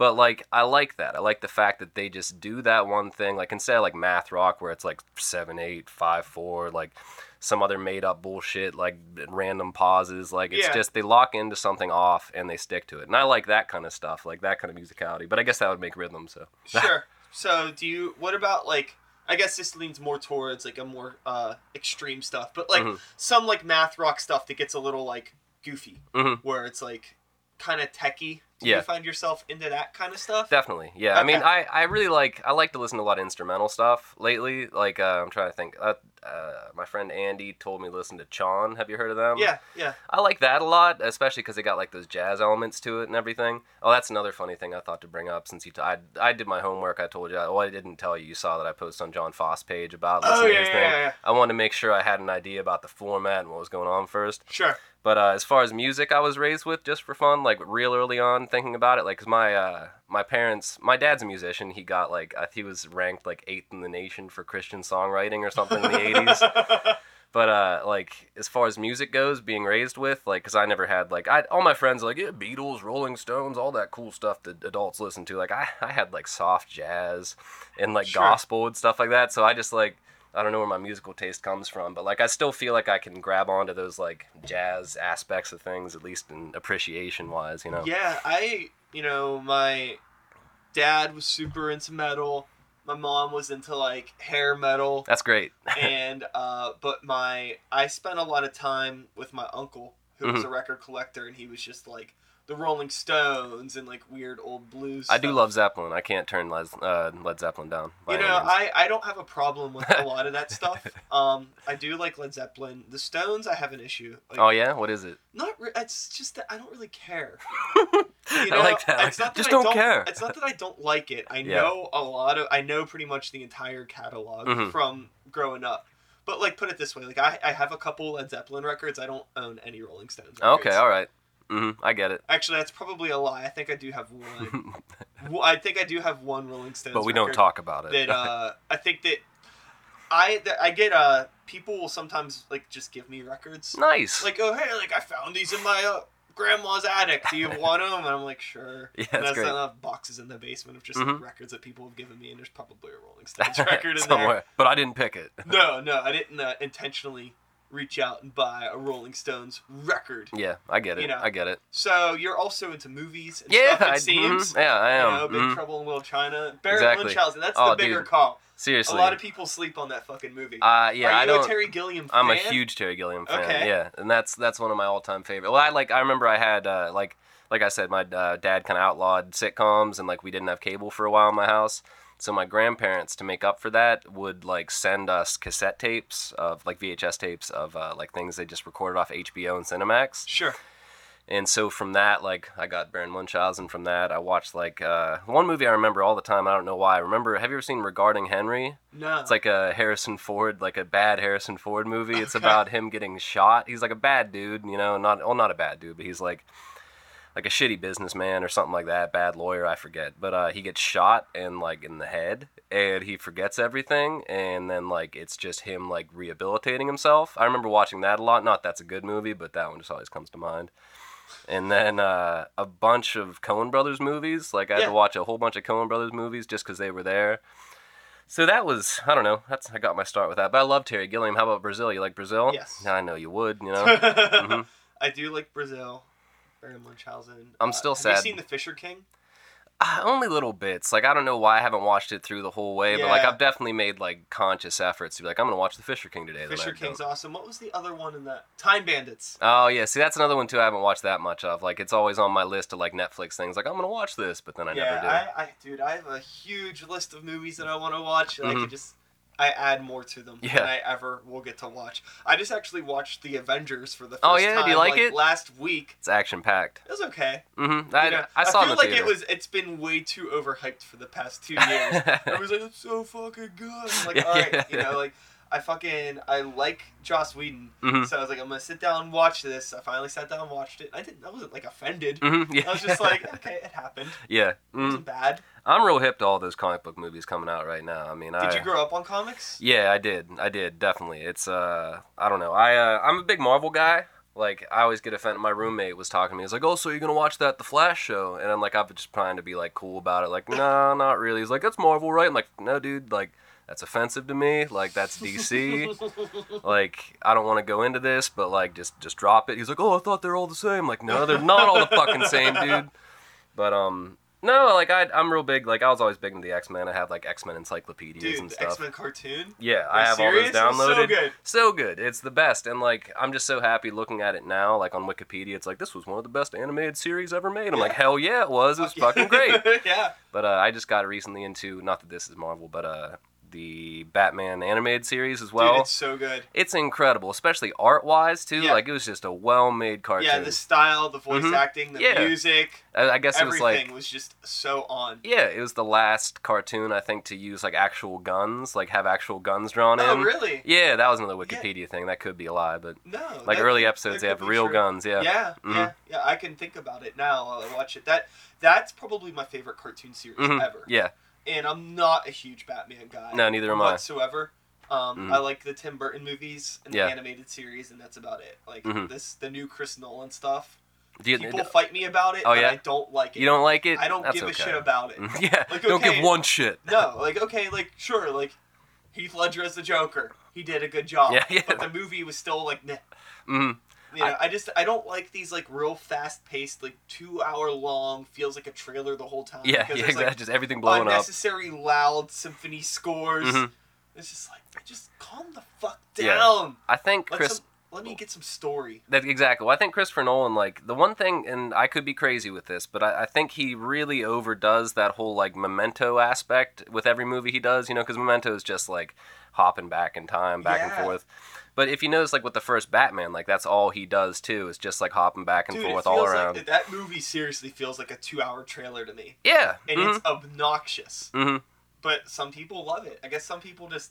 But like I like that. I like the fact that they just do that one thing. Like instead of like math rock where it's like seven eight five four like some other made up bullshit like random pauses. Like it's Yeah. just they lock into something off and they stick to it. And I like that kind of stuff, like that kind of musicality. But I guess that would make rhythm. So Sure. So, do you? What about like? I guess this leans more towards like a more uh, extreme stuff, but like Mhm. some like math rock stuff that gets a little like goofy, Mhm. where it's like kind of techie. Do Yeah. you find yourself into that kind of stuff? Definitely, yeah. I mean, I, I really like I like to listen to a lot of instrumental stuff lately. Like uh, I'm trying to think. Uh, uh, my friend Andy told me to listen to Chon. Have you heard of them? yeah, yeah. I like that a lot, especially because they got like those jazz elements to it and everything. Oh, that's another funny thing I thought to bring up since you. T- I I did my homework. I told you. Well, I didn't tell you. You saw that I posted on John Foss page about listening Oh to yeah, his yeah, thing. yeah, yeah. I wanted to make sure I had an idea about the format and what was going on first. Sure. But uh, as far as music, I was raised with just for fun, like real early on, thinking about it. Like, cause my uh, my parents, my dad's a musician. He got like I- he was ranked like eighth in the nation for Christian songwriting or something in the eighties. But uh, like as far as music goes, being raised with, like, cause I never had like I all my friends like yeah, Beatles, Rolling Stones, all that cool stuff that adults listen to. Like I, I had like soft jazz and like Sure. gospel and stuff like that. So I just like I don't know where my musical taste comes from, but like I still feel like I can grab onto those like jazz aspects of things, at least in appreciation wise, you know. Yeah, I you know my dad was super into metal. My mom was into like hair metal. That's great. and uh, but my I spent a lot of time with my uncle who was Mhm. a record collector, and he was just like the Rolling Stones and like weird old blues. I do love Zeppelin. I can't turn Led, uh, Led Zeppelin down. You know. I, I don't have a problem with a lot of that stuff. Um, I do like Led Zeppelin. The Stones, I have an issue. Like, oh yeah, what is it? not. Re- it's just that I don't really care. I You know, like that. It's not that Just I don't care. It's not that I don't like it. I Yeah. know a lot of. I know pretty much the entire catalog Mhm. from growing up. But like, put it this way: like, I, I have a couple Led Zeppelin records. I don't own any Rolling Stones. Records. Okay, all right. Mm-hmm, I get it. Actually, that's probably a lie. I think I do have one. I think I do have one Rolling Stones. but we don't talk about it. That uh, I think that I that I get uh people will sometimes like just give me records nice. like oh hey like I found these in my uh, grandma's attic. Do you want them? And I'm like sure. Yeah, that's and that's great. Have boxes in the basement of just like, Mhm. records that people have given me, and there's probably a Rolling Stones record in there. somewhere, but I didn't pick it. No, no, I didn't uh, intentionally reach out and buy a Rolling Stones record. Yeah, I get it. You know. I get it. So you're also into movies and Yeah, stuff, it I, seems. mhm, yeah, I am. You know, Big mhm. Trouble in Little China. Baron Exactly. Munchausen, that's Oh, the bigger dude. call. Seriously. A lot of people sleep on that fucking movie. uh, yeah, Are I you don't. a Terry Gilliam fan? I'm a huge Terry Gilliam fan. Okay. Yeah, and that's that's one of my all-time favorite. Well, I like I remember I had uh, like like I said, my uh, dad kind of outlawed sitcoms, and like we didn't have cable for a while in my house. So my grandparents, to make up for that, would like send us cassette tapes of like VHS tapes of uh, like things they just recorded off HBO and Cinemax. Sure. And so from that, like I got Baron Munchausen from that. I watched like uh, one movie I remember all the time. I don't know why. I remember. Have you ever seen Regarding Henry? No. It's like a Harrison Ford, like a bad Harrison Ford movie. It's Okay. about him getting shot. He's like a bad dude, you know, not well, not a bad dude, but he's like like a shitty businessman or something like that, bad lawyer, I forget. But uh, he gets shot and like in the head, and he forgets everything, and then like it's just him like rehabilitating himself. I remember watching that a lot. Not that's a good movie, but that one just always comes to mind. And then uh, a bunch of Coen Brothers movies. Like I had Yeah. to watch a whole bunch of Coen Brothers movies just because they were there. So that was I don't know. That's I got my start with that. But I love Terry Gilliam. How about Brazil? You like Brazil? Yes. I know you would. You know. Mhm. I do like Brazil. Baron Munchausen. I'm Uh, still have sad. you seen The Fisher King? Uh, only little bits. Like I don't know why I haven't watched it through the whole way, but like I've definitely made like conscious efforts to be like I'm gonna watch The Fisher King today. Fisher I don't. King's awesome. What was the other one in that? Time Bandits. Oh yeah, see that's another one too. I haven't watched that much of. Like it's always on my list of like Netflix things. Like I'm gonna watch this, but then I yeah, never do. I, I, dude, I have a huge list of movies that I want to watch. And I Mhm. could just, I add more to them Yeah. than I ever will get to watch. I just actually watched The Avengers for the first Oh, yeah? time. Do you like it? Last week. It's action packed. It was okay. Mm-hmm. I, You know, I saw feel the like theater. it was. It's been way too overhyped for the past two years. I was like, it's so fucking good. I'm like, all right, you know, like I fucking I like Joss Whedon, Mhm. so I was like, I'm gonna sit down and watch this. I finally sat down and watched it. I didn't. I wasn't like offended. Mm-hmm. Yeah. I was just like, okay, it happened. yeah. It Mm. wasn't bad. I'm real hip to all those comic book movies coming out right now. I mean, Did I, you grow up on comics? Yeah, I did. I did definitely. It's uh, I don't know. I uh, I'm a big Marvel guy. Like I always get offended. My roommate was talking to me. He's like, "Oh, so you're gonna watch that The Flash show?" And I'm like, I'm just trying to be like cool about it. Like, no, not really. He's like, "That's Marvel, right?" I'm like, "No, dude. Like, that's offensive to me. Like, that's DC. like, I don't want to go into this, but like, just just drop it." He's like, "Oh, I thought they're all the same." like, no, they're not all the fucking same, dude. But um. No, like I, I'm real big. Like I was always big into the X Men. I have like X Men encyclopedias Dude, and stuff. X Men cartoon. Yeah, I have serious? all those downloaded. So good. So good. It's the best. And like I'm just so happy looking at it now, like on Wikipedia, it's like this was one of the best animated series ever made. I'm like, hell yeah, it was. It was fucking great. yeah. But uh, I just got recently into not that this is Marvel, but uh the Batman animated series as well. Dude, it's so good. it's incredible, especially art wise too. Yeah. Like it was just a well made cartoon. Yeah, the style, the voice Mhm. acting, the Yeah. music, I, I guess it was everything like was just so on. yeah, it was the last cartoon I think to use like actual guns, like have actual guns drawn Oh, in. really? Yeah, that was another Wikipedia thing. That could be a lie, but No. like early episodes, they have real true. guns. Yeah. Yeah, Mhm. yeah, yeah. I can think about it now while I watch it. That that's probably my favorite cartoon series Mhm. ever. Yeah. And I'm not a huge Batman guy. No, neither am I. whatsoever. Um, Mhm. I like the Tim Burton movies and Yeah. the animated series, and that's about it. Like Mhm. this, the new Chris Nolan stuff. You, People fight me about it, Oh, but yeah? I don't like it. you don't like it? I don't That's give a shit about it. yeah. Like, don't give one shit. No, like okay, like sure, like Heath Ledger as the Joker, he did a good job. Yeah, yeah. But the movie was still like, meh. Mm. You know, I, just I don't like these like real fast paced, like two hour long, feels like a trailer the whole time. Yeah, because yeah, exactly. like just everything blowing up. unnecessary loud symphony scores. Mhm. It's just like just calm the fuck Yeah. down. I think Let Chris. some, let me get some story. That exactly. Well, I think Christopher Nolan, like the one thing, and I could be crazy with this, but I, I think he really overdoes that whole like memento aspect with every movie he does. You know, because memento is just like hopping back in time, back Yeah. and forth. But if you notice, like with the first Batman, like that's all he does too, is just like hopping back and Dude, it forth feels all around. like that movie seriously feels like a two hour trailer to me, yeah. and hmm it's obnoxious. hmm But some people love it. I guess some people just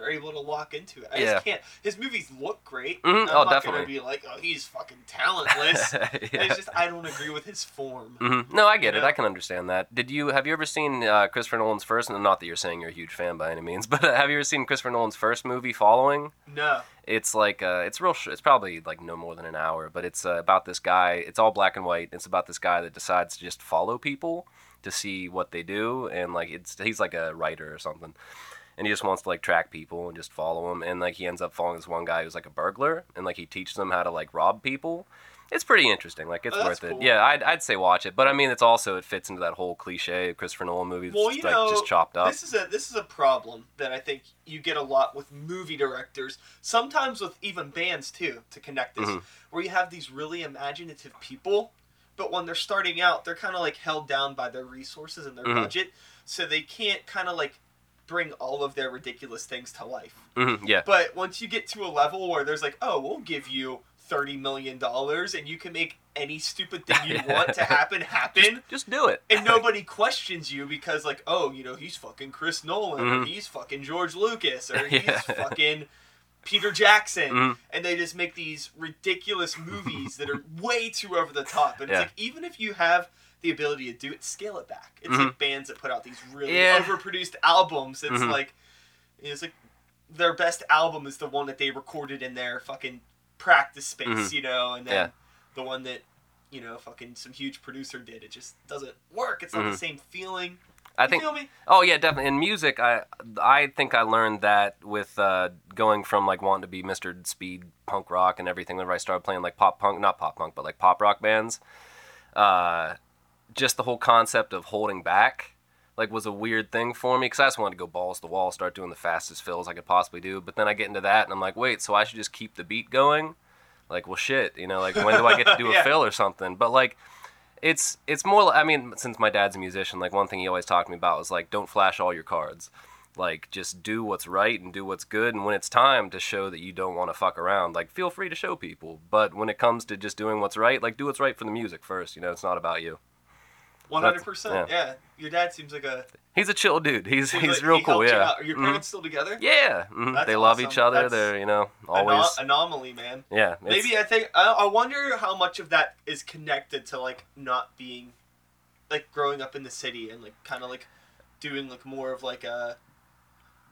are able to lock into it. I Yeah. just can't. His movies look great. Mhm. I'm Oh, not definitely. gonna be like, oh, he's fucking talentless. yeah. It's just I don't agree with his form. hmm No, I get You it. know? I can understand that. Did you have you ever seen uh, Christopher Nolan's first? And not that you're saying you're a huge fan by any means, but uh, have you ever seen Christopher Nolan's first movie, Following? No. It's like uh, it's real. Sh- it's probably like no more than an hour, but it's uh, about this guy. It's all black and white. It's about this guy that decides to just follow people to see what they do, and like it's he's like a writer or something. And he just wants to like track people and just follow them. And like he ends up following this one guy who's like a burglar, and like he teaches them how to like rob people. It's pretty interesting. Like it's Oh, worth cool. it. Yeah, I'd, I'd say watch it. But I mean, it's also it fits into that whole cliche of Christopher Nolan movies. Well, you like know, just chopped up. This is a this is a problem that I think you get a lot with movie directors. Sometimes with even bands too, to connect this, Mhm. where you have these really imaginative people, but when they're starting out, they're kind of like held down by their resources and their Mhm. budget, so they can't kind of like bring all of their ridiculous things to life. hmm yeah. But once you get to a level where there's like, oh, we'll give you thirty million dollars and you can make any stupid thing you want to happen happen Just do it. and nobody questions you because like oh you know he's fucking chris nolan or Mhm. he's fucking george lucas or he's Yeah. fucking peter jackson Mhm. and they just make these ridiculous movies that are way too over the top and Yeah. it's like even if you have the ability to do it scale it back it's Mhm. like bands that put out these really Yeah. overproduced albums it's Mhm. like it's like their best album is the one that they recorded in their fucking practice space Mhm. you know and then Yeah. the one that you know fucking some huge producer did it just doesn't work it's not the Mhm. same feeling I You think. Oh yeah, definitely. In music, I I think I learned that with uh, going from like wanting to be Mr. Speed punk rock and everything. Whenever I started playing like pop punk, not pop punk, but like pop rock bands, uh, just the whole concept of holding back like was a weird thing for me because I just wanted to go balls to the wall, start doing the fastest fills I could possibly do. But then I get into that and I'm like, wait, so I should just keep the beat going? Like, well, shit, you know, like when do I get to do a Yeah. fill or something? But like it's it's more li- i mean since my dad's a musician like one thing he always talked to me about was like don't flash all your cards like just do what's right and do what's good and when it's time to show that you don't want to fuck around like feel free to show people but when it comes to just doing what's right like do what's right for the music first you know it's not about you 100% yeah. yeah. your dad seems like a he's a chill dude he's he's like real he cool you yeah out. are your Mhm. parents still together yeah mhm. That's they love each other That's they're you know always anomaly man yeah maybe i think I, I wonder how much of that is connected to like not being like growing up in the city and like kind of like doing like more of like a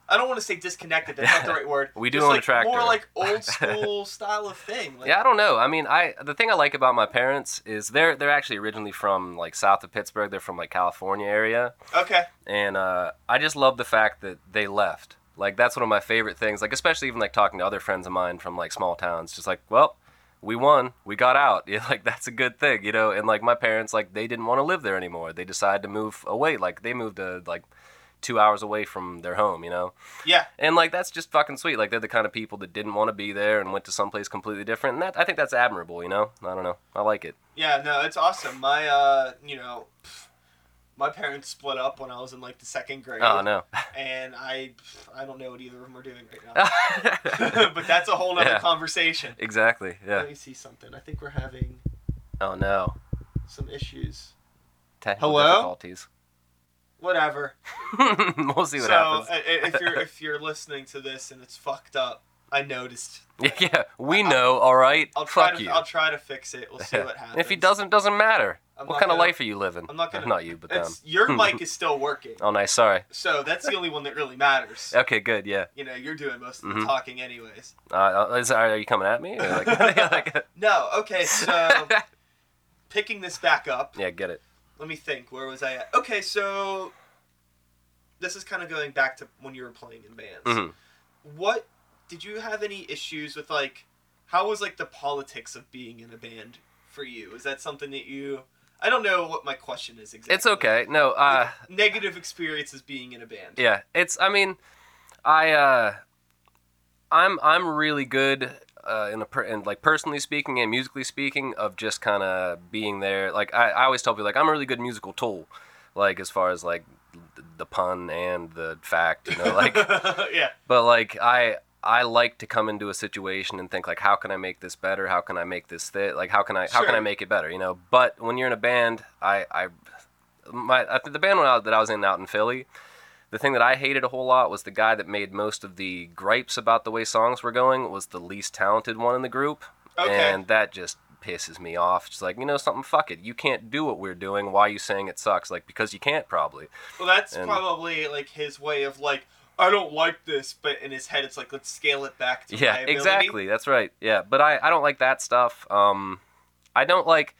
I don't want to say disconnected. That's not the right word. We do Just, own a tractor. More like old school style of thing. Like, yeah, I don't know. I mean, I the thing I like about my parents is they're they're actually originally from like south of Pittsburgh. They're from like California area, Okay. and uh, I just love the fact that they left. Like that's one of my favorite things. Like especially even like talking to other friends of mine from like small towns. Just like, well, we won, we got out. Yeah, like that's a good thing, you know. And like my parents, like they didn't want to live there anymore. They decided to move away. Like they moved to like two hours away from their home, you know. Yeah. And like that's just fucking sweet. Like they're the kind of people that didn't want to be there and went to someplace completely different. And that I think that's admirable, you know. I don't know. I like it. Yeah. No, it's awesome. My uh, you know, my parents split up when I was in like the second grade. Oh no. And I, I don't know what either of them are doing right now. but that's a whole other Yeah. conversation. exactly. Yeah. Let me see something. I think we're having Oh no. some issues. Technical Hello? difficulties. Whatever. we'll see what so happens. i- i- if you're if you're listening to this and it's fucked up, I noticed. yeah, we know. All right. I'll try Fuck to you. I'll try to fix it. We'll see what happens. if he doesn't, doesn't matter. I'm what kind of gonna- life are you living? I'm not gonna- Not you, but them. your mic is still working, Oh, nice. Sorry. so that's the only one that really matters. Okay, good. Yeah. You know, you're doing most of the Mhm. talking anyways. Uh, is, are you coming at me? Or like, like- No, okay, so picking this back up. yeah, get it. Let me think. Where was I at? Okay, so this is kind of going back to when you were playing in bands. Mhm. What did you have any issues with like how was like the politics of being in a band for you? Is that something that you I don't know what my question is exactly. It's okay. No. Uh. Like, negative experiences being in a band. Yeah, it's. I mean, I. uh I'm. I'm really good. Uh, in a per, and like personally speaking and musically speaking, of just kind of being there. Like I, I always tell people, like I'm a really good musical tool. Like as far as like the pun and the fact, you know, like yeah. but like I I like to come into a situation and think like how can I make this better? How can I make this fit? Like how can I how can I make it better? You know. But when you're in a band, I I my I, the band that I was in out in Philly, the thing that I hated a whole lot was the guy that made most of the gripes about the way songs were going was the least talented one in the group, Okay. and that just pisses me off. It's like you know something, fuck it. You can't do what we're doing. Why are you saying it sucks? Like because you can't probably. Well, that's And- probably like his way of like I don't like this, but in his head it's like let's scale it back to Yeah, exactly. That's right. Yeah, but I, I don't like that stuff. Um, I don't like.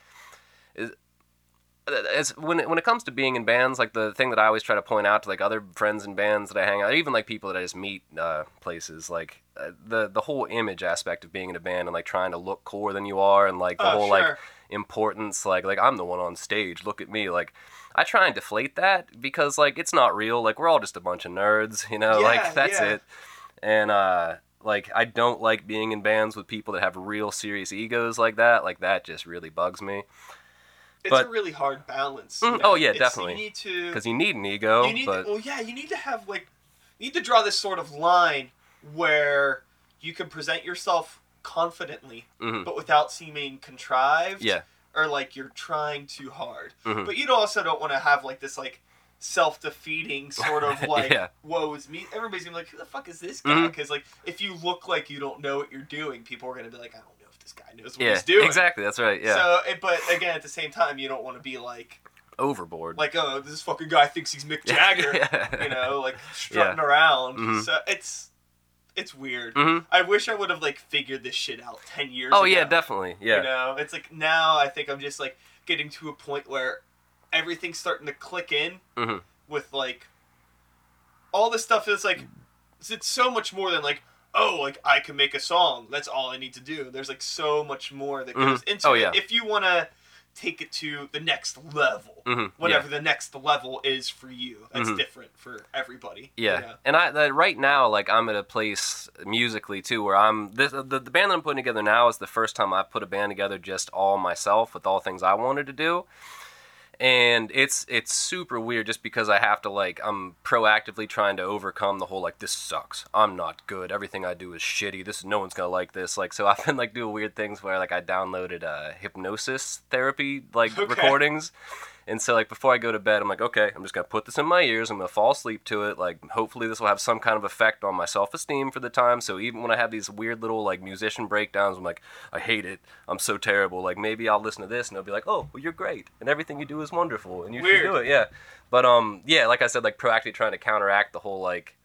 As when it, when it comes to being in bands, like the thing that I always try to point out to like other friends in bands that I hang out, even like people that I just meet uh, places, like uh, the the whole image aspect of being in a band and like trying to look cooler than you are, and like the Oh, whole like importance, like like I'm the one on stage, look at me, like. I try and deflate that because like it's not real. Like we're all just a bunch of nerds, you know. Yeah, like that's yeah. it. And uh like I don't like being in bands with people that have real serious egos like that. Like that just really bugs me. It's but- a really hard balance. Mm, oh, yeah, It's- definitely. You need to. Because you need an ego, you need but to, well yeah you need to have like you need to draw this sort of line where you can present yourself confidently mhm, but without seeming contrived yeah, or like you're trying too hard mhm, but you also don't want to have like this like self-defeating sort of like Yeah. woe is me everybody's gonna be like who the fuck is this guy because like if you look like you don't know what you're doing people are gonna be like i don't this guy knows what yeah, he's doing exactly. That's right. Yeah, so it- but again at the same time you don't want to be like overboard. like oh this fucking guy thinks he's mick jagger yeah. you know, like strutting around. Mhm. So it's it's weird. hmm I wish I would have like figured this shit out ten years Oh ago. yeah, definitely. Yeah. You know, it's like now I think I'm just like getting to a point where everything's starting to click in Mhm. with like all this stuff is like it's so much more than like oh like I can make a song. That's all I need to do. There's like so much more that goes into Oh, it. yeah. If you want to take it to the next level, hmm whatever the next level is for you, that's Mhm. different for everybody. Yeah. you know? And I that right now, like I'm at a place musically too where I'm this the, the band that I'm putting together now is the first time I put a band together just all myself with all things I wanted to do. And it's it's super weird just because I have to like I'm proactively trying to overcome the whole like this sucks. I'm not good. Everything I do is shitty. This no one's gonna like this. Like so I've been like doing weird things where like I downloaded uh hypnosis therapy like Okay. recordings. And so, like, before I go to bed, I'm like, okay, I'm just gonna put this in my ears. I'm gonna fall asleep to it. Like, hopefully, this will have some kind of effect on my self-esteem for the time. So even when I have these weird little like musician breakdowns, I'm like, I hate it. I'm so terrible. Like, maybe I'll listen to this and they'll be like, oh, well, you're great, and everything you do is wonderful, and you Weird. should do it. Yeah. But um, yeah, like I said, like proactively trying to counteract the whole like,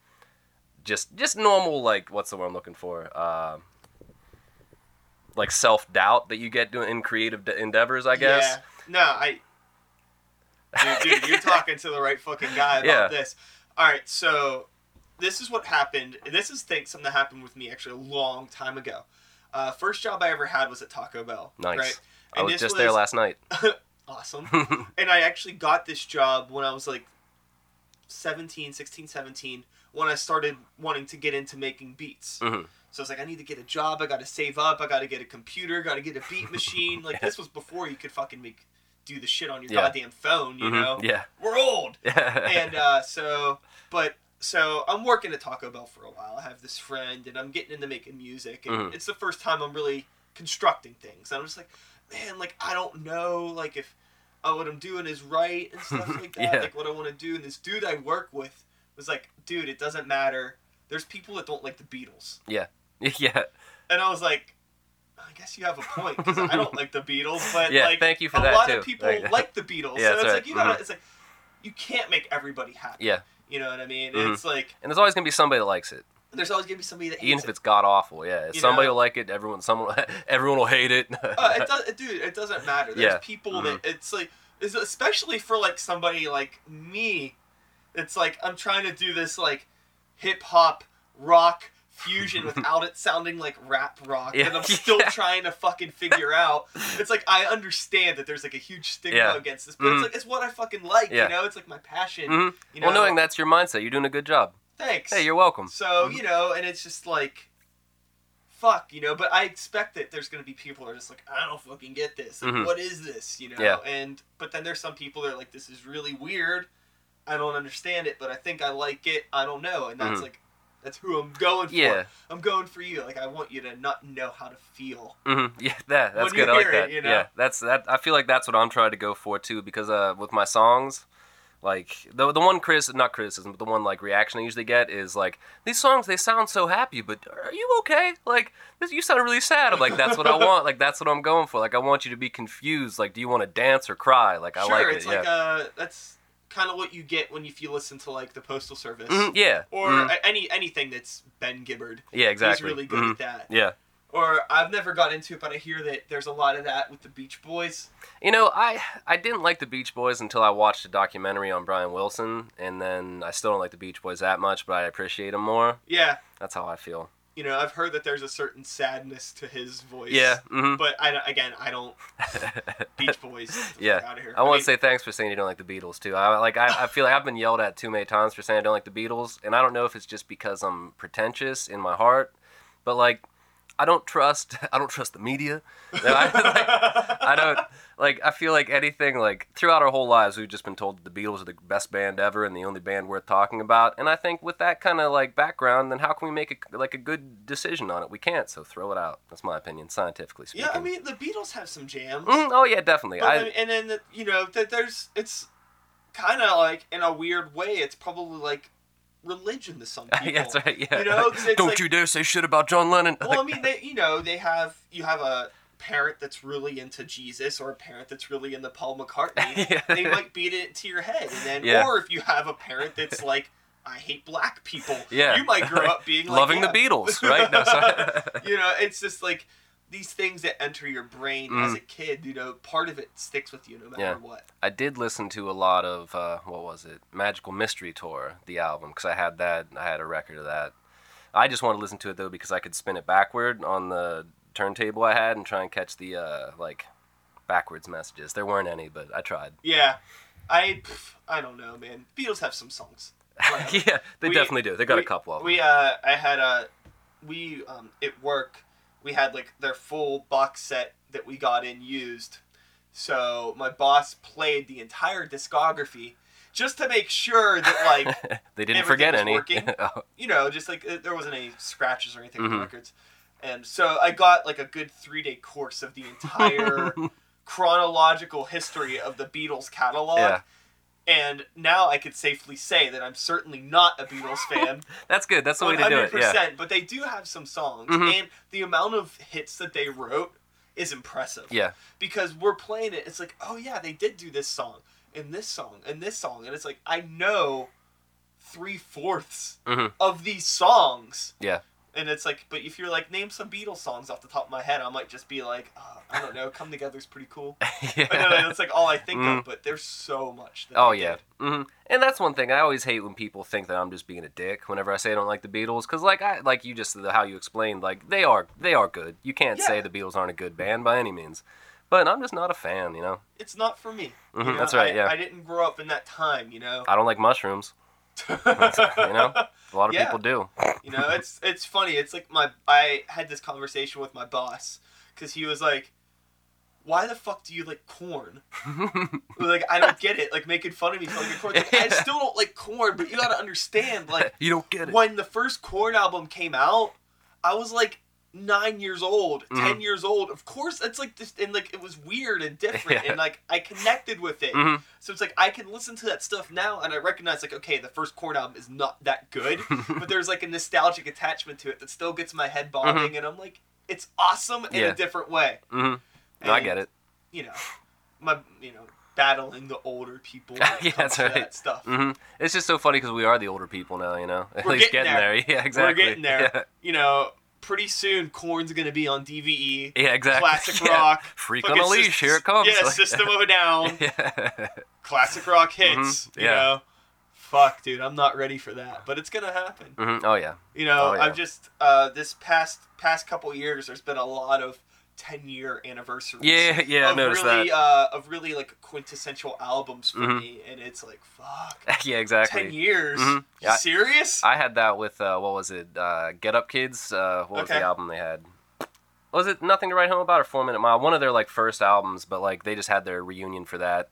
just just normal like what's the word I'm looking for? Um. like self doubt that you get doing in creative de- endeavors, I guess. Yeah. No, I. Dude, dude, you're talking to the right fucking guy about Yeah. this. All right, so this is what happened. This is thing, something that happened with me actually a long time ago. Uh, first job I ever had was at Taco Bell. Nice. Right? I was just there last night. awesome. and I actually got this job when I was like 17, 16, 17, when I started wanting to get into making beats. Mhm. So I was like, I need to get a job. I got to save up. I got to get a computer. Got to get a beat machine. Like this was before you could fucking make do the shit on your Yeah. goddamn phone. You Mhm. know, Yeah. we're old. And uh, so, but so I'm working at Taco Bell for a while. I have this friend, and I'm getting into making music, and Mhm. it's the first time I'm really constructing things. And I'm just like, man, like I don't know, like if uh, what I'm doing is right and stuff like that, Yeah. like what I want to do. And this dude I work with was like, dude, it doesn't matter. There's people that don't like the Beatles, Yeah, yeah. and I was like. I guess you have a point because I don't like the Beatles, but Yeah, like thank you for a that, lot too. of people Like- like the Beatles. Yeah, so it's right. like you gotta, Mhm. it's like you can't make everybody happy. Yeah. You know what I mean? Mhm. It's like And there's always gonna be somebody that likes it, there's always gonna be somebody that hates even if it. it's god awful. Yeah. Somebody know? will like it. Everyone, someone, everyone will hate it. uh, it does, dude. It doesn't matter. There's Yeah. people that it's like, especially for like somebody like me. It's like I'm trying to do this like hip hop rock fusion without it sounding like rap rock, Yeah. and I'm still Yeah. trying to fucking figure out. It's like I understand that there's like a huge stigma Yeah. against this, but Mhm. it's like it's what I fucking like. You know, it's like my passion. Mhm. You know, Well, knowing that's your mindset, you're doing a good job. thanks. Hey, you're welcome. So Mhm. you know, and it's just like, fuck, you know. But I expect that there's gonna be people who are just like, I don't fucking get this. Like, Mhm. what is this? You know. And but then there's some people that are like, this is really weird. I don't understand it, but I think I like it. I don't know, and that's Mhm. like, that's who I'm going for. Yeah. I'm going for you. Like I want you to not know how to feel. hmm Yeah, that that's good. I like hear it, you know? Yeah, that's that. I feel like that's what I'm trying to go for too, because uh, with my songs, like the the one criticism, not criticism, but the one like reaction I usually get is like these songs they sound so happy, but are you okay? Like this, you sound really sad. I'm like that's what I want. Like that's what I'm going for. Like I want you to be confused. Like do you want to dance or cry? Like I sure, like it. it's yeah. like uh, that's kind of what you get when if you listen to like the Postal Service Mhm, yeah. or mhm, any anything that's Ben Gibbard. yeah. Exactly. He's really good mhm, at that. Yeah. or I've never got into it, but I hear that there's a lot of that with the Beach Boys. You know, I I didn't like the Beach Boys until I watched a documentary on Brian Wilson, and then I still don't like the Beach Boys that much, but I appreciate them more. Yeah, That's how I feel. You know, I've heard that there's a certain sadness to his voice. Yeah. hmm But I again, I don't Beach Boys. Yeah. out of here. I want to say thanks for saying you don't like the Beatles too. I like I, I feel like I've been yelled at too many times for saying I don't like the Beatles, and I don't know if it's just because I'm pretentious in my heart, but like I don't trust I don't trust the media. No, I, like, I don't like I feel like anything like throughout our whole lives we've just been told that the Beatles are the best band ever and the only band worth talking about. And I think with that kind of like background, then how can we make a, like a good decision on it? We can't. So throw it out. That's my opinion, scientifically speaking. Yeah, I mean the Beatles have some jams. Mm, oh yeah, definitely. But I, and then the, you know that there's it's kind of like in a weird way it's probably like religion to some people. yeah, that's right. Yeah. You know, don't like- you dare say shit about John Lennon. Well, I mean, they you know they have you have a parent that's really into Jesus or a parent that's really into Paul McCartney. Yeah. They might beat it into your head, and then Yeah. or if you have a parent that's like. I hate black people. Yeah. You might grow up being like, loving yeah. the Beatles, right? No, you know, it's just like these things that enter your brain as Mm. a kid. You know, part of it sticks with you no matter Yeah. what. I did listen to a lot of uh, what was it, Magical Mystery Tour, the album, because I had that. I had a record of that. I just wanted to listen to it though because I could spin it backward on the turntable I had and try and catch the uh, like backwards messages. There weren't any, but I tried. Yeah, I pff, I don't know, man. Beatles have some songs. Yeah, they We- definitely do. They got we, a couple of them. We uh, I had a, we um at work, we had like their full box set that we got in used, so my boss played the entire discography, just to make sure that like they didn't forget any. working. Oh, you know just like uh, there wasn't any scratches or anything on the records, and so I got like a good three day course of the entire chronological history of the Beatles catalog. yeah, And now I could safely say that I'm certainly not a Beatles fan. that's good. That's the way to do it. Yeah, But they do have some songs, Mhm. and the amount of hits that they wrote is impressive. yeah, Because we're playing it, it's like, oh yeah, they did do this song, and this song, and this song, and it's like I know three fourths Mhm. of these songs. Yeah. And it's like, but if you're like, name some Beatles songs off the top of my head, I might just be like, oh, I don't know, "Come Together's pretty cool." yeah. Know that's like all I think Mm. of, but there's so much. That Oh yeah, did. hmm and that's one thing I always hate when people think that I'm just being a dick whenever I say I don't like the Beatles, because like I like you just how you explained, like they are they are good. You can't say the Beatles aren't a good band by any means, but I'm just not a fan. You know, It's not for me. you Mhm, know? that's right, I, yeah. I didn't grow up in that time, you know. I don't like mushrooms. You know, a lot of Yeah. people do. you know, it's it's funny. It's like my I had this conversation with my boss because he was like, "Why the fuck do you like Korn?" like I don't get it. Like making fun of me for liking Korn. Like, I still don't like Korn, but you gotta understand. Like you don't get it. when the first Korn album came out, I was like nine years old, Mhm. ten years old. Of course, it's like this, and like it was weird and different, Yeah. and like I connected with it. hmm So it's like I can listen to that stuff now, and I recognize like okay, the first Korn album is not that good, but there's like a nostalgic attachment to it that still gets my head bobbing, and I'm like, it's awesome in Mm-hmm. Yeah. a different way. hmm No, I get it. You know, my you know battling the older people. yeah, that's right. That stuff. It's just so funny because we are the older people now. You know, at We're least getting getting there. Yeah, exactly. We're getting there. Yeah, You know, pretty soon Korn's gonna be on DVE. yeah exactly. Classic Yeah. rock. Freak on a leash. Here it comes. Yeah, Like- System of a Down. yeah. Classic rock hits. Mhm, You yeah. know. Fuck, dude, I'm not ready for that, but it's gonna happen. hmm Oh yeah. You know, Oh, yeah. I've just uh, this past past couple years, there's been a lot of ten year anniversary. Yeah, yeah, I noticed really, that. Uh, of really like quintessential albums for Mhm. me, and it's like fuck, yeah, exactly. ten years. Mhm. You Yeah. serious? I had that with uh, what was it? Uh, Get Up Kids. Uh, what was Okay. the album they had? Was it Nothing to Write Home About or Four Minute Mile? One of their like first albums, but like they just had their reunion for that,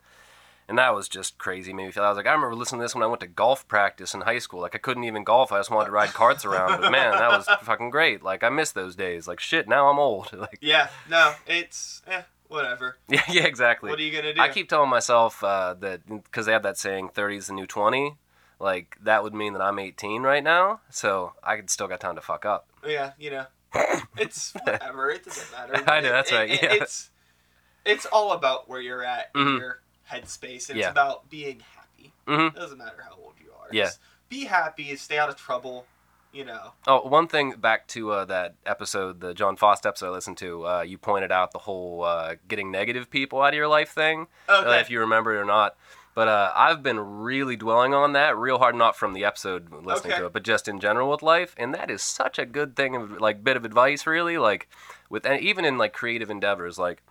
and that was just crazy. Made me feel. I was like, I remember listening to this when I went to golf practice in high school. Like I couldn't even golf. I just wanted to ride carts around. But man, that was fucking great. Like I miss those days. Like shit. Now I'm old. Like yeah, no, it's eh, whatever. yeah, yeah, exactly. What are you gonna do? I keep telling myself uh, that because they have that saying 30 is the new 20 like that would mean that i'm 18 right now so i could still got time to fuck up Yeah, you know, it's whatever. It doesn't matter. I know, that's It- right, it- yeah. It's it's all about where you're at Mhm. your headspace, and Yeah. it's about being happy. hmm It doesn't matter how old you are. Yeah. Just be happy. Stay out of trouble. you know. Oh, one thing back to uh, that episode, the John Fost episode I listened to. Uh, you pointed out the whole uh, getting negative people out of your life thing. Okay. if you remember it or not. But uh, I've been really dwelling on that real hard, not from the episode listening Okay. to it, but just in general with life. And that is such a good thing, of, like bit of advice, really. Like with and even in like creative endeavors, like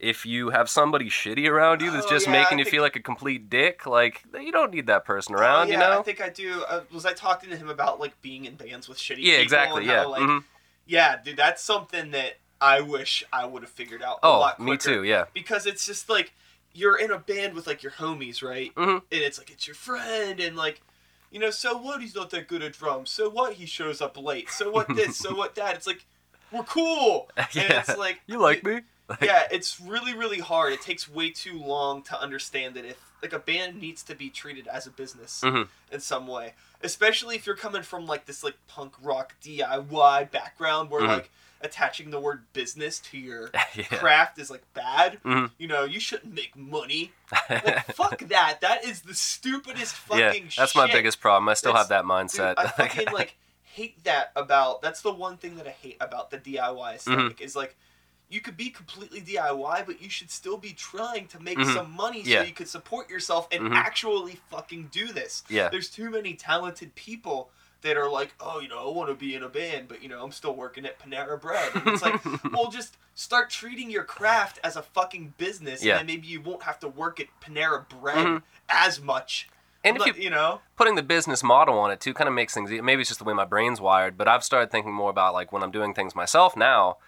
if you have somebody shitty around you that's Oh, just yeah, making I you feel like a complete dick, like you don't need that person Oh, around, yeah, you know? I think I do. Uh, was I talking to him about like being in bands with shitty yeah, exactly. Yeah. how, like, mhm. yeah, dude, that's something that I wish I would have figured out. a lot quicker. Oh, me too. Yeah. Because it's just like you're in a band with like your homies, right? Mhm. And it's like it's your friend, and like, you know, so what? He's not that good at drums. So what? He shows up late. So what? This. so what? That. It's like we're cool. And Yeah. it's like You like me? Yeah, it's really, really hard. It takes way too long to understand that if like a band needs to be treated as a business Mhm. in some way, especially if you're coming from like this like punk rock DIY background where Mhm. like attaching the word business to your yeah. craft is like bad. Mhm. You know, you shouldn't make money. Like fuck that. That is the stupidest fucking yeah, that's my biggest problem. I still That's- have that Dude, mindset. I fucking like hate that about. That's the one thing that I hate about the DIY aesthetic Mm-hmm. is like, you could be completely DIY, but you should still be trying to make Mhm. some money Yeah. so you could support yourself and Mhm. actually fucking do this. yeah. There's too many talented people that are like, oh, you know, I want to be in a band, but you know, I'm still working at Panera Bread. And it's like, well, just start treating your craft as a fucking business, Yeah. and then maybe you won't have to work at Panera Bread Mhm. as much. And if you you know, putting the business model on it too kind of makes things maybe it's just the way my brain's wired but i've started thinking more about like when i'm doing things myself now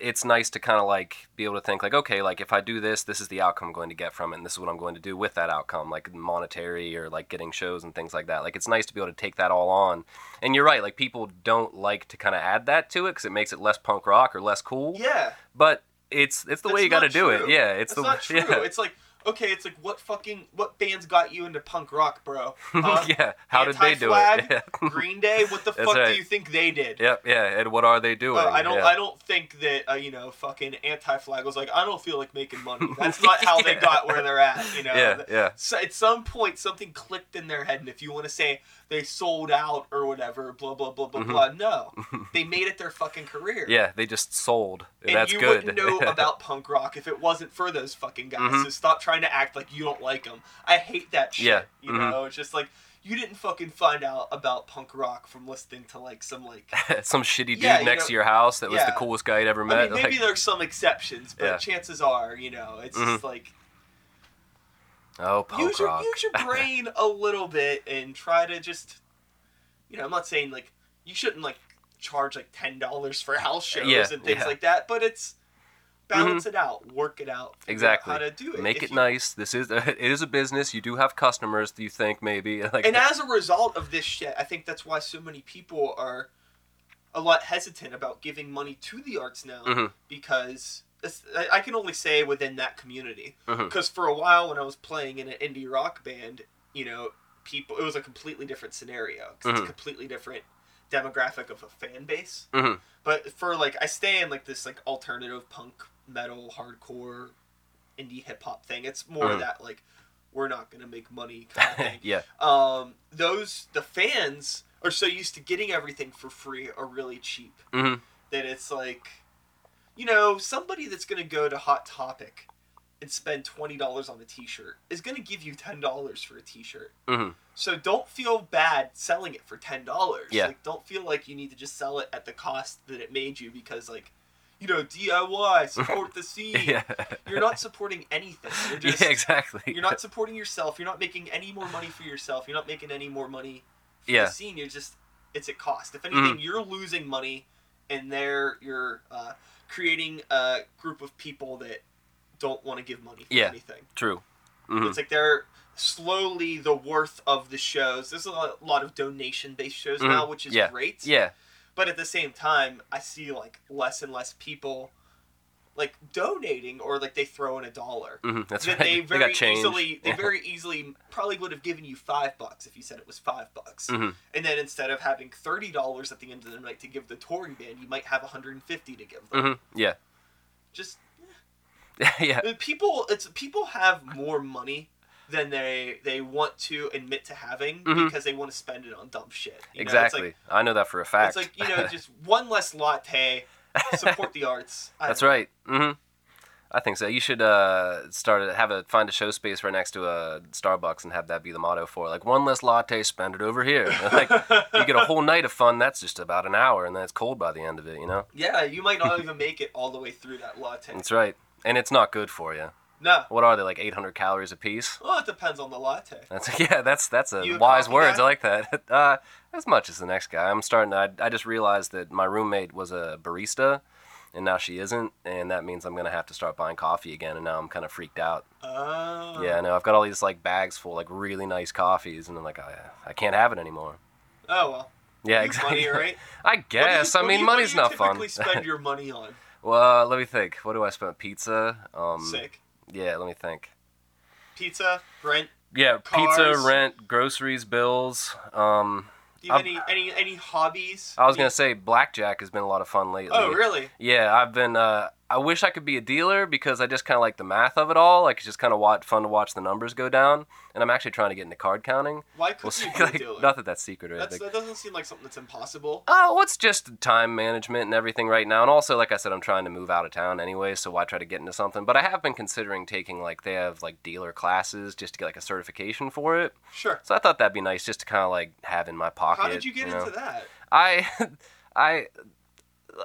it's nice to kind of like be able to think like okay like if i do this this is the outcome i'm going to get from it and this is what i'm going to do with that outcome like monetary or like getting shows and things like that. Like it's nice to be able to take that all on. And you're right like people don't like to kind of add that to it because it makes it less punk rock or less cool. Yeah. but it's it's the way you got to do it. yeah it's That's the not true. yeah It's like okay, it's like what fucking what bands got you into punk rock, bro? Huh? yeah how did they do it yeah. Green Day. What the fuck right. do you think they did? Yep, yeah, and what are they doing? Uh, I don't. Yeah. I don't think that uh, you know, fucking anti-flag was like, I don't feel like making money. That's not how they got where they're at. You know. Yeah, yeah. So at some point, something clicked in their head, and if you want to say they sold out or whatever, blah blah blah blah Mhm. blah, no, they made it their fucking career. Yeah, they just sold. And That's you good. wouldn't know about punk rock if it wasn't for those fucking guys. Mhm. So stop trying to act like you don't like them. I hate that shit. Yeah, You mhm. know, it's just like you didn't fucking find out about punk rock from listening to like some like. Some shitty dude Yeah, next know- to your house that was the coolest guy you'd ever met. I mean, maybe like, there's some exceptions, but Yeah. chances are, you know, it's Mhm. just like oh, punk use your rock. use your brain a little bit and try to just, you know, I'm not saying like you shouldn't like charge like ten dollars for house shows and things like that, but it's balance it out, work it out, Exactly. how to do it, Make If it you- nice. This is it is a business. You do have customers. Do you think maybe like And as a result of this shit, I think that's why so many people are a lot hesitant about giving money to the arts now Mhm. because I can only say within that community. Because for a while, when I was playing in an indie rock band, you know, people it was a completely different scenario. 'cause it's a completely different demographic of a fan base. Mhm. But for like, I stay in like this like alternative punk, metal, hardcore, indie hip hop thing. It's more Mhm. that like we're not gonna make money kind of thing yeah, um, those the fans are so used to getting everything for free or really cheap hmm that it's like, you know, somebody that's gonna go to Hot Topic and spend twenty dollars on a T-shirt is gonna give you ten dollars for a T-shirt. hmm So don't feel bad selling it for ten dollars. Yeah. Like, don't feel like you need to just sell it at the cost that it made you because like, you know, DIY support the scene. yeah, You're not supporting anything. You're just yeah, exactly. you're not supporting yourself. You're not making any more money for yourself. You're not making any more money for Yeah. the scene. You're just it's at cost. If anything, you're losing money, and there you're uh, creating a group of people that don't want to give money for Yeah. anything. True. hmm It's like they're slowly the worth of the shows. There's a lot, of donation based shows Mhm. now, which is Yeah. great. Yeah. But at the same time, I see like less and less people like donating or like they throw in a dollar hmm That's that right. they very got easily they Yeah. very easily probably would have given you five bucks if you said it was five bucks Mhm. and then instead of having thirty dollars at the end of the night to give the touring band you might have 150 to give them Mhm. Yeah. just yeah. uh, people it's people have more money than they they want to admit to having Mhm. because they want to spend it on dumb shit. exactly. It's I know that for a fact. it's like you know, just one less latte. Support the arts. I That's right. hmm I think so. You should uh, start a, have a find a show space right next to a Starbucks and have that be the motto for it. like one less latte, spend it over here. like you get a whole night of fun. That's just about an hour, and then it's cold by the end of it. You know. Yeah, you might not even make it all the way through that latte. That's right. And it's not good for you. No. What are they like 800 calories a piece? Well, it depends on the latte. That's yeah. That's that's a You wise words. guy? I like that. Uh, as much as the next guy. I'm starting. To, I I just realized that my roommate was a barista, and now she isn't, and that means I'm gonna have to start buying coffee again. And now I'm kind of freaked out. Oh. Yeah, No. I've got all these like bags full like really nice coffees, and I'm like, I, I can't have it anymore. Oh well. Yeah, exactly. Money, right? I What you- guess. what I mean, you- money's what not do you fun. typically spend your money on? well, let me think. What do I spend? Pizza. Um, Sick. Yeah, let me think. Pizza, rent. Yeah, Cars. pizza, rent, groceries, bills. Um, Do you have any any any hobbies? I was gonna say blackjack has been a lot of fun lately. Oh really? Yeah, I've been. Uh, I wish I could be a dealer because I just kind of like the math of it all. Like it's just kind of fun to watch the numbers go down. And I'm actually trying to get into card counting. Why couldn't you be a dealer? not that that's secret or That's, anything. that doesn't seem like something that's impossible. Oh, it's just time management and everything right now. And also, like I said, I'm trying to move out of town anyway, so why try to get into something? But I have been considering taking like they have like dealer classes just to get like a certification for it. Sure. So I thought that'd be nice just to kind of like have in my pocket. How did you get know? into that? I, I,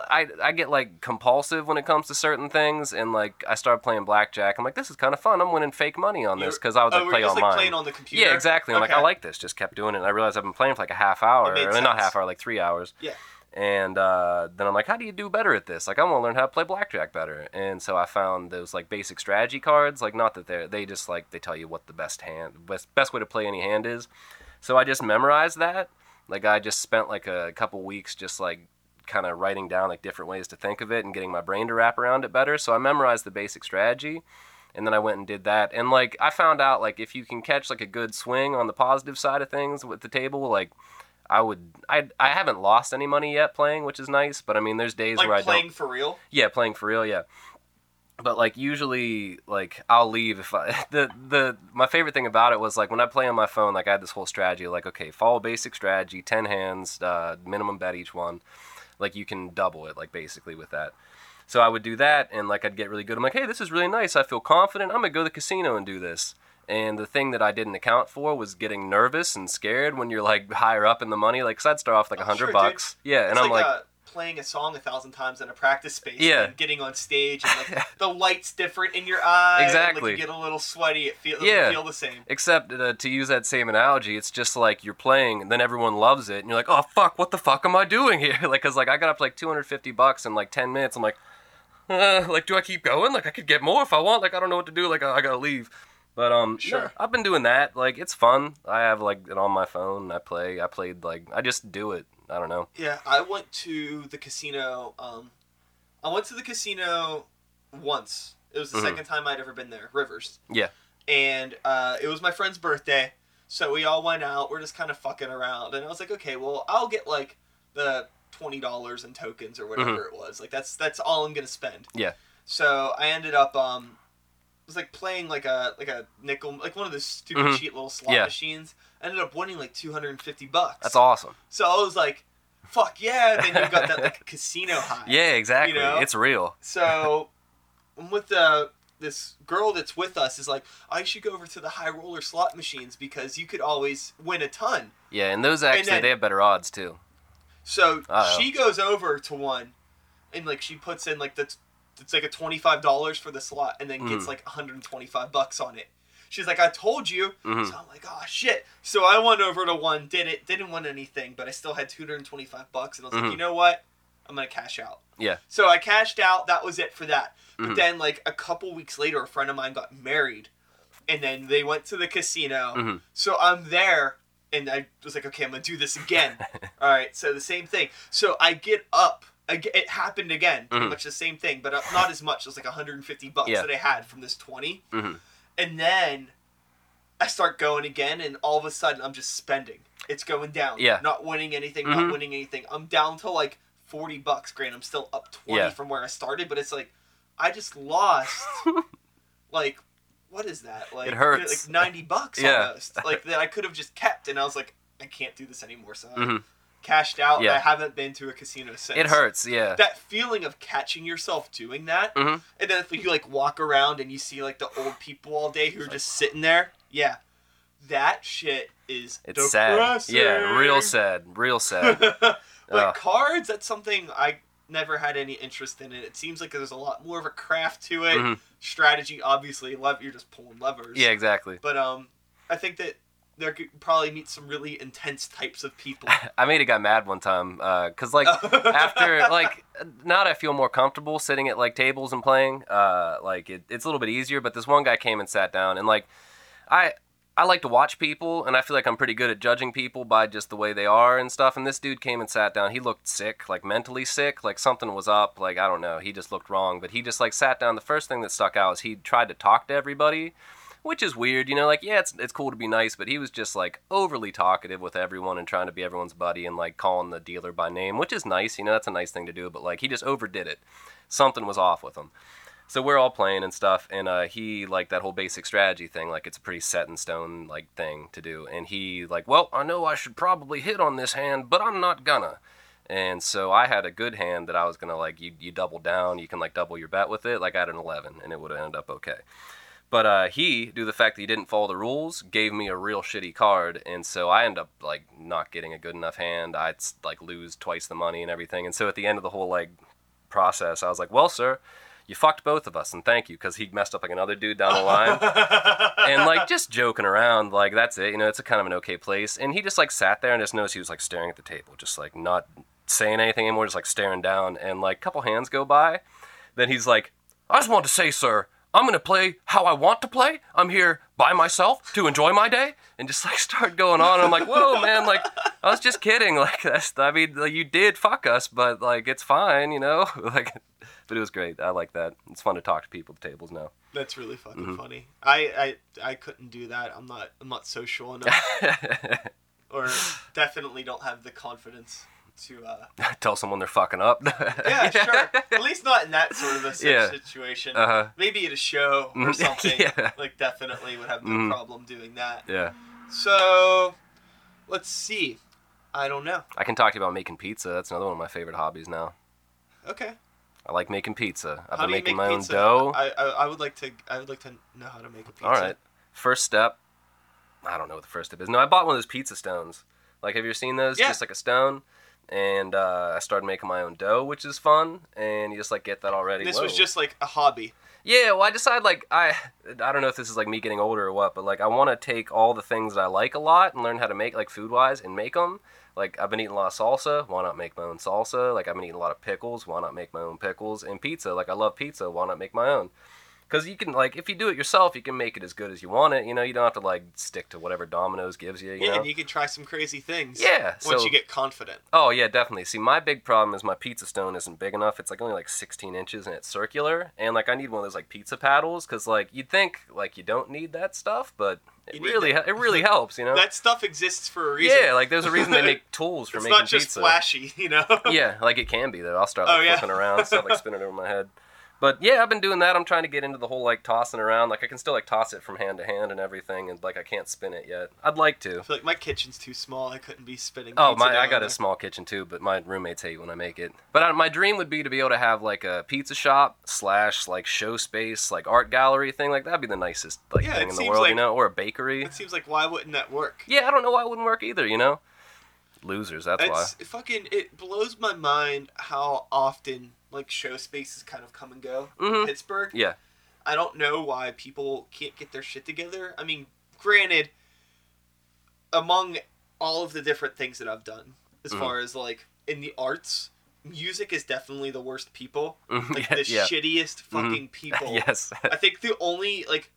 I, I get like compulsive when it comes to certain things, and like I started playing blackjack. I'm like, this is kind of fun. I'm winning fake money on this because I would oh, like play just online. like playing on the computer. yeah, exactly. I'm like, I like this. Just kept doing it. And I realized I've been playing for like a half hour, or not half hour, like three hours. Yeah. And uh, then I'm like, how do you do better at this? Like, I want to learn how to play blackjack better. And so I found those like basic strategy cards. Like, not that they're they just like they tell you what the best hand, best best way to play any hand is. So I just memorized that. Like, I just spent like a couple weeks just like kind of writing down like different ways to think of it and getting my brain to wrap around it better. So I memorized the basic strategy. And then I went and did that. And like I found out like if you can catch like a good swing on the positive side of things with the table, like I would I I haven't lost any money yet playing, which is nice, but I mean there's days Like where I playing don't for real. Yeah, playing for real, yeah. But like usually like I'll leave if I the the my favorite thing about it was like when I play on my phone, like I had this whole strategy like okay, follow basic strategy, 10 hands, uh, minimum bet each one. Like you can double it like basically with that. So I would do that, and like I'd get really good. I'm like, hey, this is really nice. I feel confident. I'm gonna go to the casino and do this. And the thing that I didn't account for was getting nervous and scared when you're like higher up in the money. Like, cause I'd start off like a Oh, hundred sure, bucks, yeah, and it's I'm like, like, uh, playing a song a thousand times in a practice space. Yeah. And getting on stage and like the lights different in your eye. and, Exactly. like, you get a little sweaty. It feels Yeah. feel the same. Except uh, to use that same analogy, it's just like you're playing, and then everyone loves it, and you're like, "Oh fuck, what the fuck am I doing here?" like, cause like I got up like 250 bucks in like 10 minutes. I'm like, uh, like, do I keep going? Like, I could get more if I want. Like, I don't know what to do. Like, I, I gotta leave. But um, no, Sure. I've been doing that. Like, it's fun. I have like it on my phone. I play. I played like I just do it. I don't know. Yeah, I went to the casino. Um, I went to the casino once. It was the Mhm. second time I'd ever been there, Rivers. Yeah. And uh, it was my friend's birthday, so we all went out. We're just kind of fucking around, and I was like, okay, well, I'll get like the twenty dollars in tokens or whatever it was. Like that's that's all I'm gonna spend. Mm-hmm. Yeah. So I ended up um, it was like playing like a like a nickel like one of those stupid Mhm. cheap little slot Yeah. machines. Ended up winning like two hundred and fifty bucks. That's awesome. So I was like, fuck yeah. Then you've got that like casino high. Yeah, exactly. You know? It's real. So I'm with the this girl that's with us is like, I should go over to the high roller slot machines because you could always win a ton. Yeah, and those actually then- they have better odds too. So Uh-oh. she goes over to one and like she puts in like the it's like a twenty five dollars for the slot and then gets Mhm. like 125 bucks on it. She's like, I told you. Mhm. So I'm like, oh shit. So I went over to one, did it, didn't win anything, but I still had 225 bucks, and I was Mhm. like, you know what? I'm gonna cash out. Yeah. So I cashed out. That was it for that. But Mhm. then, like a couple weeks later, a friend of mine got married, and then they went to the casino. Mhm. So I'm there, and I was like, okay, I'm gonna do this again. All right. So the same thing. So I get up. It happened again, pretty Mhm. much the same thing, but not as much. It was like 150 bucks Yeah. that I had from this 20, Mhm. And then I start going again, and all of a sudden I'm just spending. It's going down. Yeah. Not winning anything. Mhm. Not winning anything. I'm down to like 40 bucks. Grant, I'm still up 20 Yeah. from where I started, but it's like I just lost like what is that? Like It hurts. Like ninety bucks Yeah. almost. Like that I could have just kept, and I was like, I can't do this anymore. So I Mhm. Cashed out. Yeah. And I haven't been to a casino since. It hurts, yeah. That feeling of catching yourself doing that, Mhm. and then if you like walk around and you see like the old people all day who are just sitting there, yeah, that shit is It's sad. Yeah, real sad. Real sad. but cards, that's something I never had any interest in. It. It seems like there's a lot more of a craft to it. Mhm. Strategy, obviously, lev- you're just pulling levers. Yeah, exactly. But um, I think that there could probably meet some really intense types of people. I made a guy mad one time because, like, after like now that I feel more comfortable sitting at like tables and playing, uh, like it, it's a little bit easier. But this one guy came and sat down, and like I I like to watch people, and I feel like I'm pretty good at judging people by just the way they are and stuff. And this dude came and sat down. He looked sick, like mentally sick, like something was up. Like I don't know, he just looked wrong. But he just like sat down. The first thing that stuck out is he tried to talk to everybody. Which is weird, you know. Like, yeah, it's it's cool to be nice, but he was just like overly talkative with everyone and trying to be everyone's buddy and like calling the dealer by name, which is nice, you know. That's a nice thing to do, but like he just overdid it. Something was off with him. So we're all playing and stuff, and uh, he like that whole basic strategy thing, like it's a pretty set in stone like thing to do. And he like, well, I know I should probably hit on this hand, but I'm not gonna. And so I had a good hand that I was gonna like you you double down, you can like double your bet with it. Like I had an eleven, and it would have ended up okay. But uh, he, due to the fact that he didn't follow the rules, gave me a real shitty card, and so I end up like not getting a good enough hand. I'd like lose twice the money and everything. And so at the end of the whole like process, I was like, "Well, sir, you fucked both of us, and thank you," because he messed up like another dude down the line, and like just joking around, like that's it. You know, it's a kind of an okay place. And he just like sat there and just noticed he was like staring at the table, just like not saying anything anymore, just like staring down. And like a couple hands go by, then he's like, "I just wanted to say, sir." I'm gonna play how I want to play. I'm here by myself to enjoy my day, and just like start going on. I'm like, whoa, man! Like I was just kidding. Like that's, I mean, like, you did fuck us, but like it's fine, you know. Like, but it was great. I like that. It's fun to talk to people at the tables now. That's really fucking Mm-hmm. funny. I, I I couldn't do that. I'm not I'm not social enough, or definitely don't have the confidence to. uh Tell someone they're fucking up. Yeah, sure. At least not in that sort of a Yeah. situation. Uh-huh. Maybe at a show or Mhm. something. Yeah. Like definitely would have no Mhm. problem doing that. Yeah. So, let's see. I don't know. I can talk to you about making pizza. That's another one of my favorite hobbies now. Okay. I like making pizza. I've How been making my pizza? own dough. I, I I would like to I would like to know how to make a pizza. All right. First step. I don't know what the first step is. No, I bought one of those pizza stones. Like, have you seen those? Yeah. Just like a stone. And uh, I started making my own dough, which is fun. And you just like get that already. This Whoa. was just like a hobby. Yeah, well, I decided like I I don't know if this is like me getting older or what, but like I want to take all the things that I like a lot and learn how to make like food wise and make them. Like I've been eating a lot of salsa, why not make my own salsa? Like I've been eating a lot of pickles, why not make my own pickles? And pizza, like I love pizza, why not make my own? Because you can like if you do it yourself, you can make it as good as you want it. You know, you don't have to like stick to whatever Domino's gives you. You Yeah, know? and you can try some crazy things. Yeah, Once so- you get confident. Oh yeah, definitely. See, my big problem is my pizza stone isn't big enough. It's like only like 16 inches and it's circular, and like I need one of those like pizza paddles because like you'd think like you don't need that stuff, but it really that. it really helps, you know. That stuff exists for a reason. yeah, like there's a reason they make tools for it's making not just pizza. flashy, you know. yeah, like it can be though. I'll start Oh, yeah. flipping around, start like spinning over my head. But yeah, I've been doing that. I'm trying to get into the whole like tossing around. Like I can still like toss it from hand to hand and everything, and like I can't spin it yet. I'd like to. I feel like my kitchen's too small. I couldn't be spinning. Oh, my! I got there. a small kitchen too, but my roommates hate when I make it. But uh, my dream would be to be able to have like a pizza shop slash like show space, like art gallery thing. Like that'd be the nicest like Yeah, thing in the world, you know, or a bakery. It seems like why wouldn't that work? Yeah, I don't know why it wouldn't work either. You know, losers. That's why. Fucking. It blows my mind how often like show spaces kind of come and go in Mhm. Pittsburgh. Yeah. I don't know why people can't get their shit together. I mean, granted, among all of the different things that I've done, as Mhm. far as like in the arts, music is definitely the worst people. Mhm, Like the yeah. shittiest fucking people. yes. I think the only like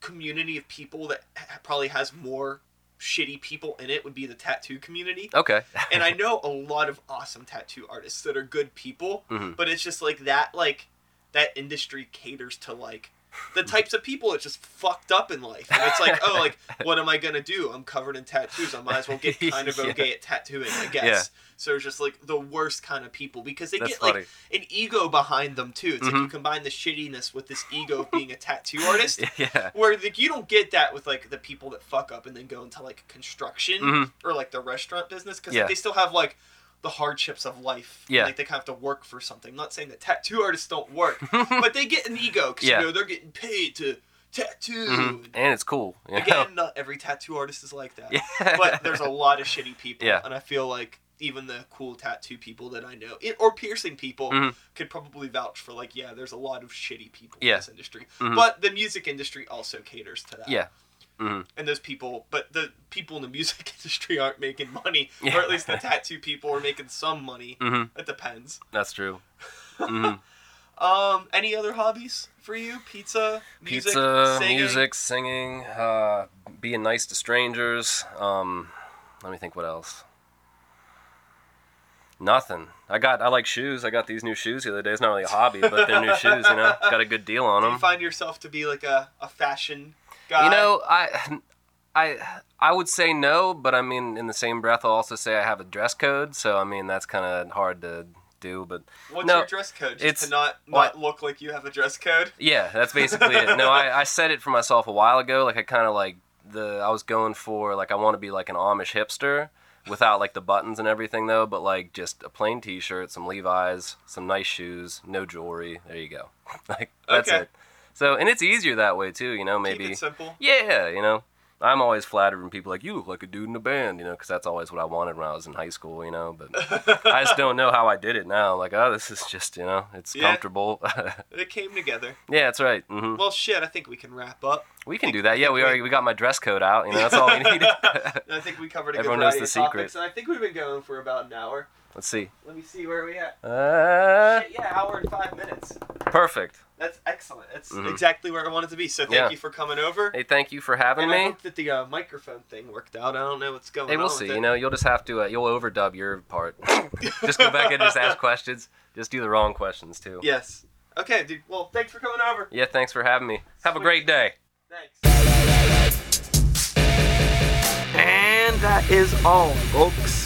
community of people that ha- probably has more shitty people in it would be the tattoo community. okay. And I know a lot of awesome tattoo artists that are good people, Mhm. but it's just like that like that industry caters to like the types of people that just fucked up in life. And it's like, oh, like what am I gonna do? I'm covered in tattoos. I might as well get kind of Yeah. okay at tattooing, I guess. Yeah. So it's just like the worst kind of people because they That's get funny. like an ego behind them too. It's like you combine the shittiness with this ego of being a tattoo artist. yeah. Where like you don't get that with like the people that fuck up and then go into like construction Mhm. or like the restaurant business because Yeah. they still have like the hardships of life. Yeah. like they kind of have to work for something. I'm not saying that tattoo artists don't work, but they get an ego because Yeah. you know they're getting paid to tattoo. Mhm. And it's cool. You know? Again, not every tattoo artist is like that. Yeah. But there's a lot of shitty people, Yeah. and I feel like even the cool tattoo people that I know, it, or piercing people, Mhm. could probably vouch for like, yeah, there's a lot of shitty people Yeah. in this industry. Mhm. But the music industry also caters to that. Yeah. Mhm. And those people, but the people in the music industry aren't making money, Yeah. or at least the tattoo people are making some money. hmm It depends. That's true. hmm Um, any other hobbies for you? Pizza, music, Pizza, singing? music, singing, uh, being nice to strangers. Um, let me think what else. Nothing. I got. I like shoes. I got these new shoes the other day. It's not really a hobby, but they're new shoes. You know, got a good deal on Do you them. find yourself to be like a, a fashion guy? You know, I, I, I would say no, but I mean, in the same breath, I'll also say I have a dress code. So I mean, that's kind of hard to do. But What's no, your dress code? Just it's- to not not look like you have a dress code. Yeah, that's basically it. No, I, I said it for myself a while ago. Like I kind of like the I was going for like I want to be like an Amish hipster without like the buttons and everything though, but like just a plain T-shirt, some Levi's, some nice shoes, no jewelry. There you go. like that's Okay. it. So and it's easier that way too. You know, Keep maybe it simple. yeah, you know. I'm always flattered when people are like you look like a dude in a band, you know, because that's always what I wanted when I was in high school, you know. But I just don't know how I did it now. Like, oh, this is just, you know, it's Yeah. comfortable. It came together. yeah, that's right. hmm Well, shit. I think we can wrap up. We can do that. Yeah, we already we got my dress code out. You know, that's all we need. I think we covered a Everyone good knows the secret. topics, and I think we've been going for about an hour. Let's see. Let me see where we at. Uh, Shit, yeah, hour and five minutes. perfect. That's excellent. That's Mhm. exactly where I wanted to be. So thank Yeah. you for coming over. Hey, thank you for having and I me. hope that the uh, microphone thing worked out. I don't know what's going on. Hey, on. we'll with see. it. You know, you'll just have to uh, you'll overdub your part. just go back and just ask questions. Just do the wrong questions too. Yes. Okay, dude. Well, thanks for coming over. Yeah. Thanks for having me. Have a Sweet. great day. Thanks. And that is all, folks.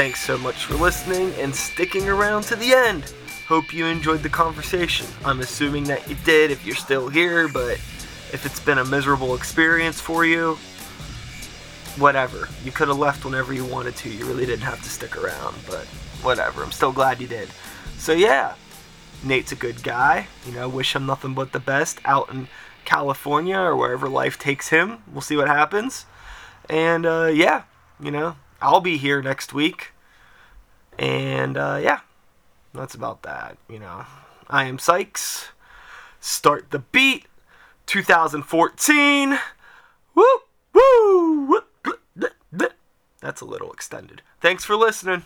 Thanks so much for listening and sticking around to the end. Hope you enjoyed the conversation. I'm assuming that you did if you're still here, but if it's been a miserable experience for you, whatever. You could have left whenever you wanted to. You really didn't have to stick around, but whatever. I'm still glad you did. So, yeah, Nate's a good guy. You know, wish him nothing but the best out in California or wherever life takes him. We'll see what happens. And uh, yeah, you know, I'll be here next week. And uh, yeah, that's about that. You know, I am Sykes. Start the beat. 2014. Woo woo. That's a little extended. Thanks for listening.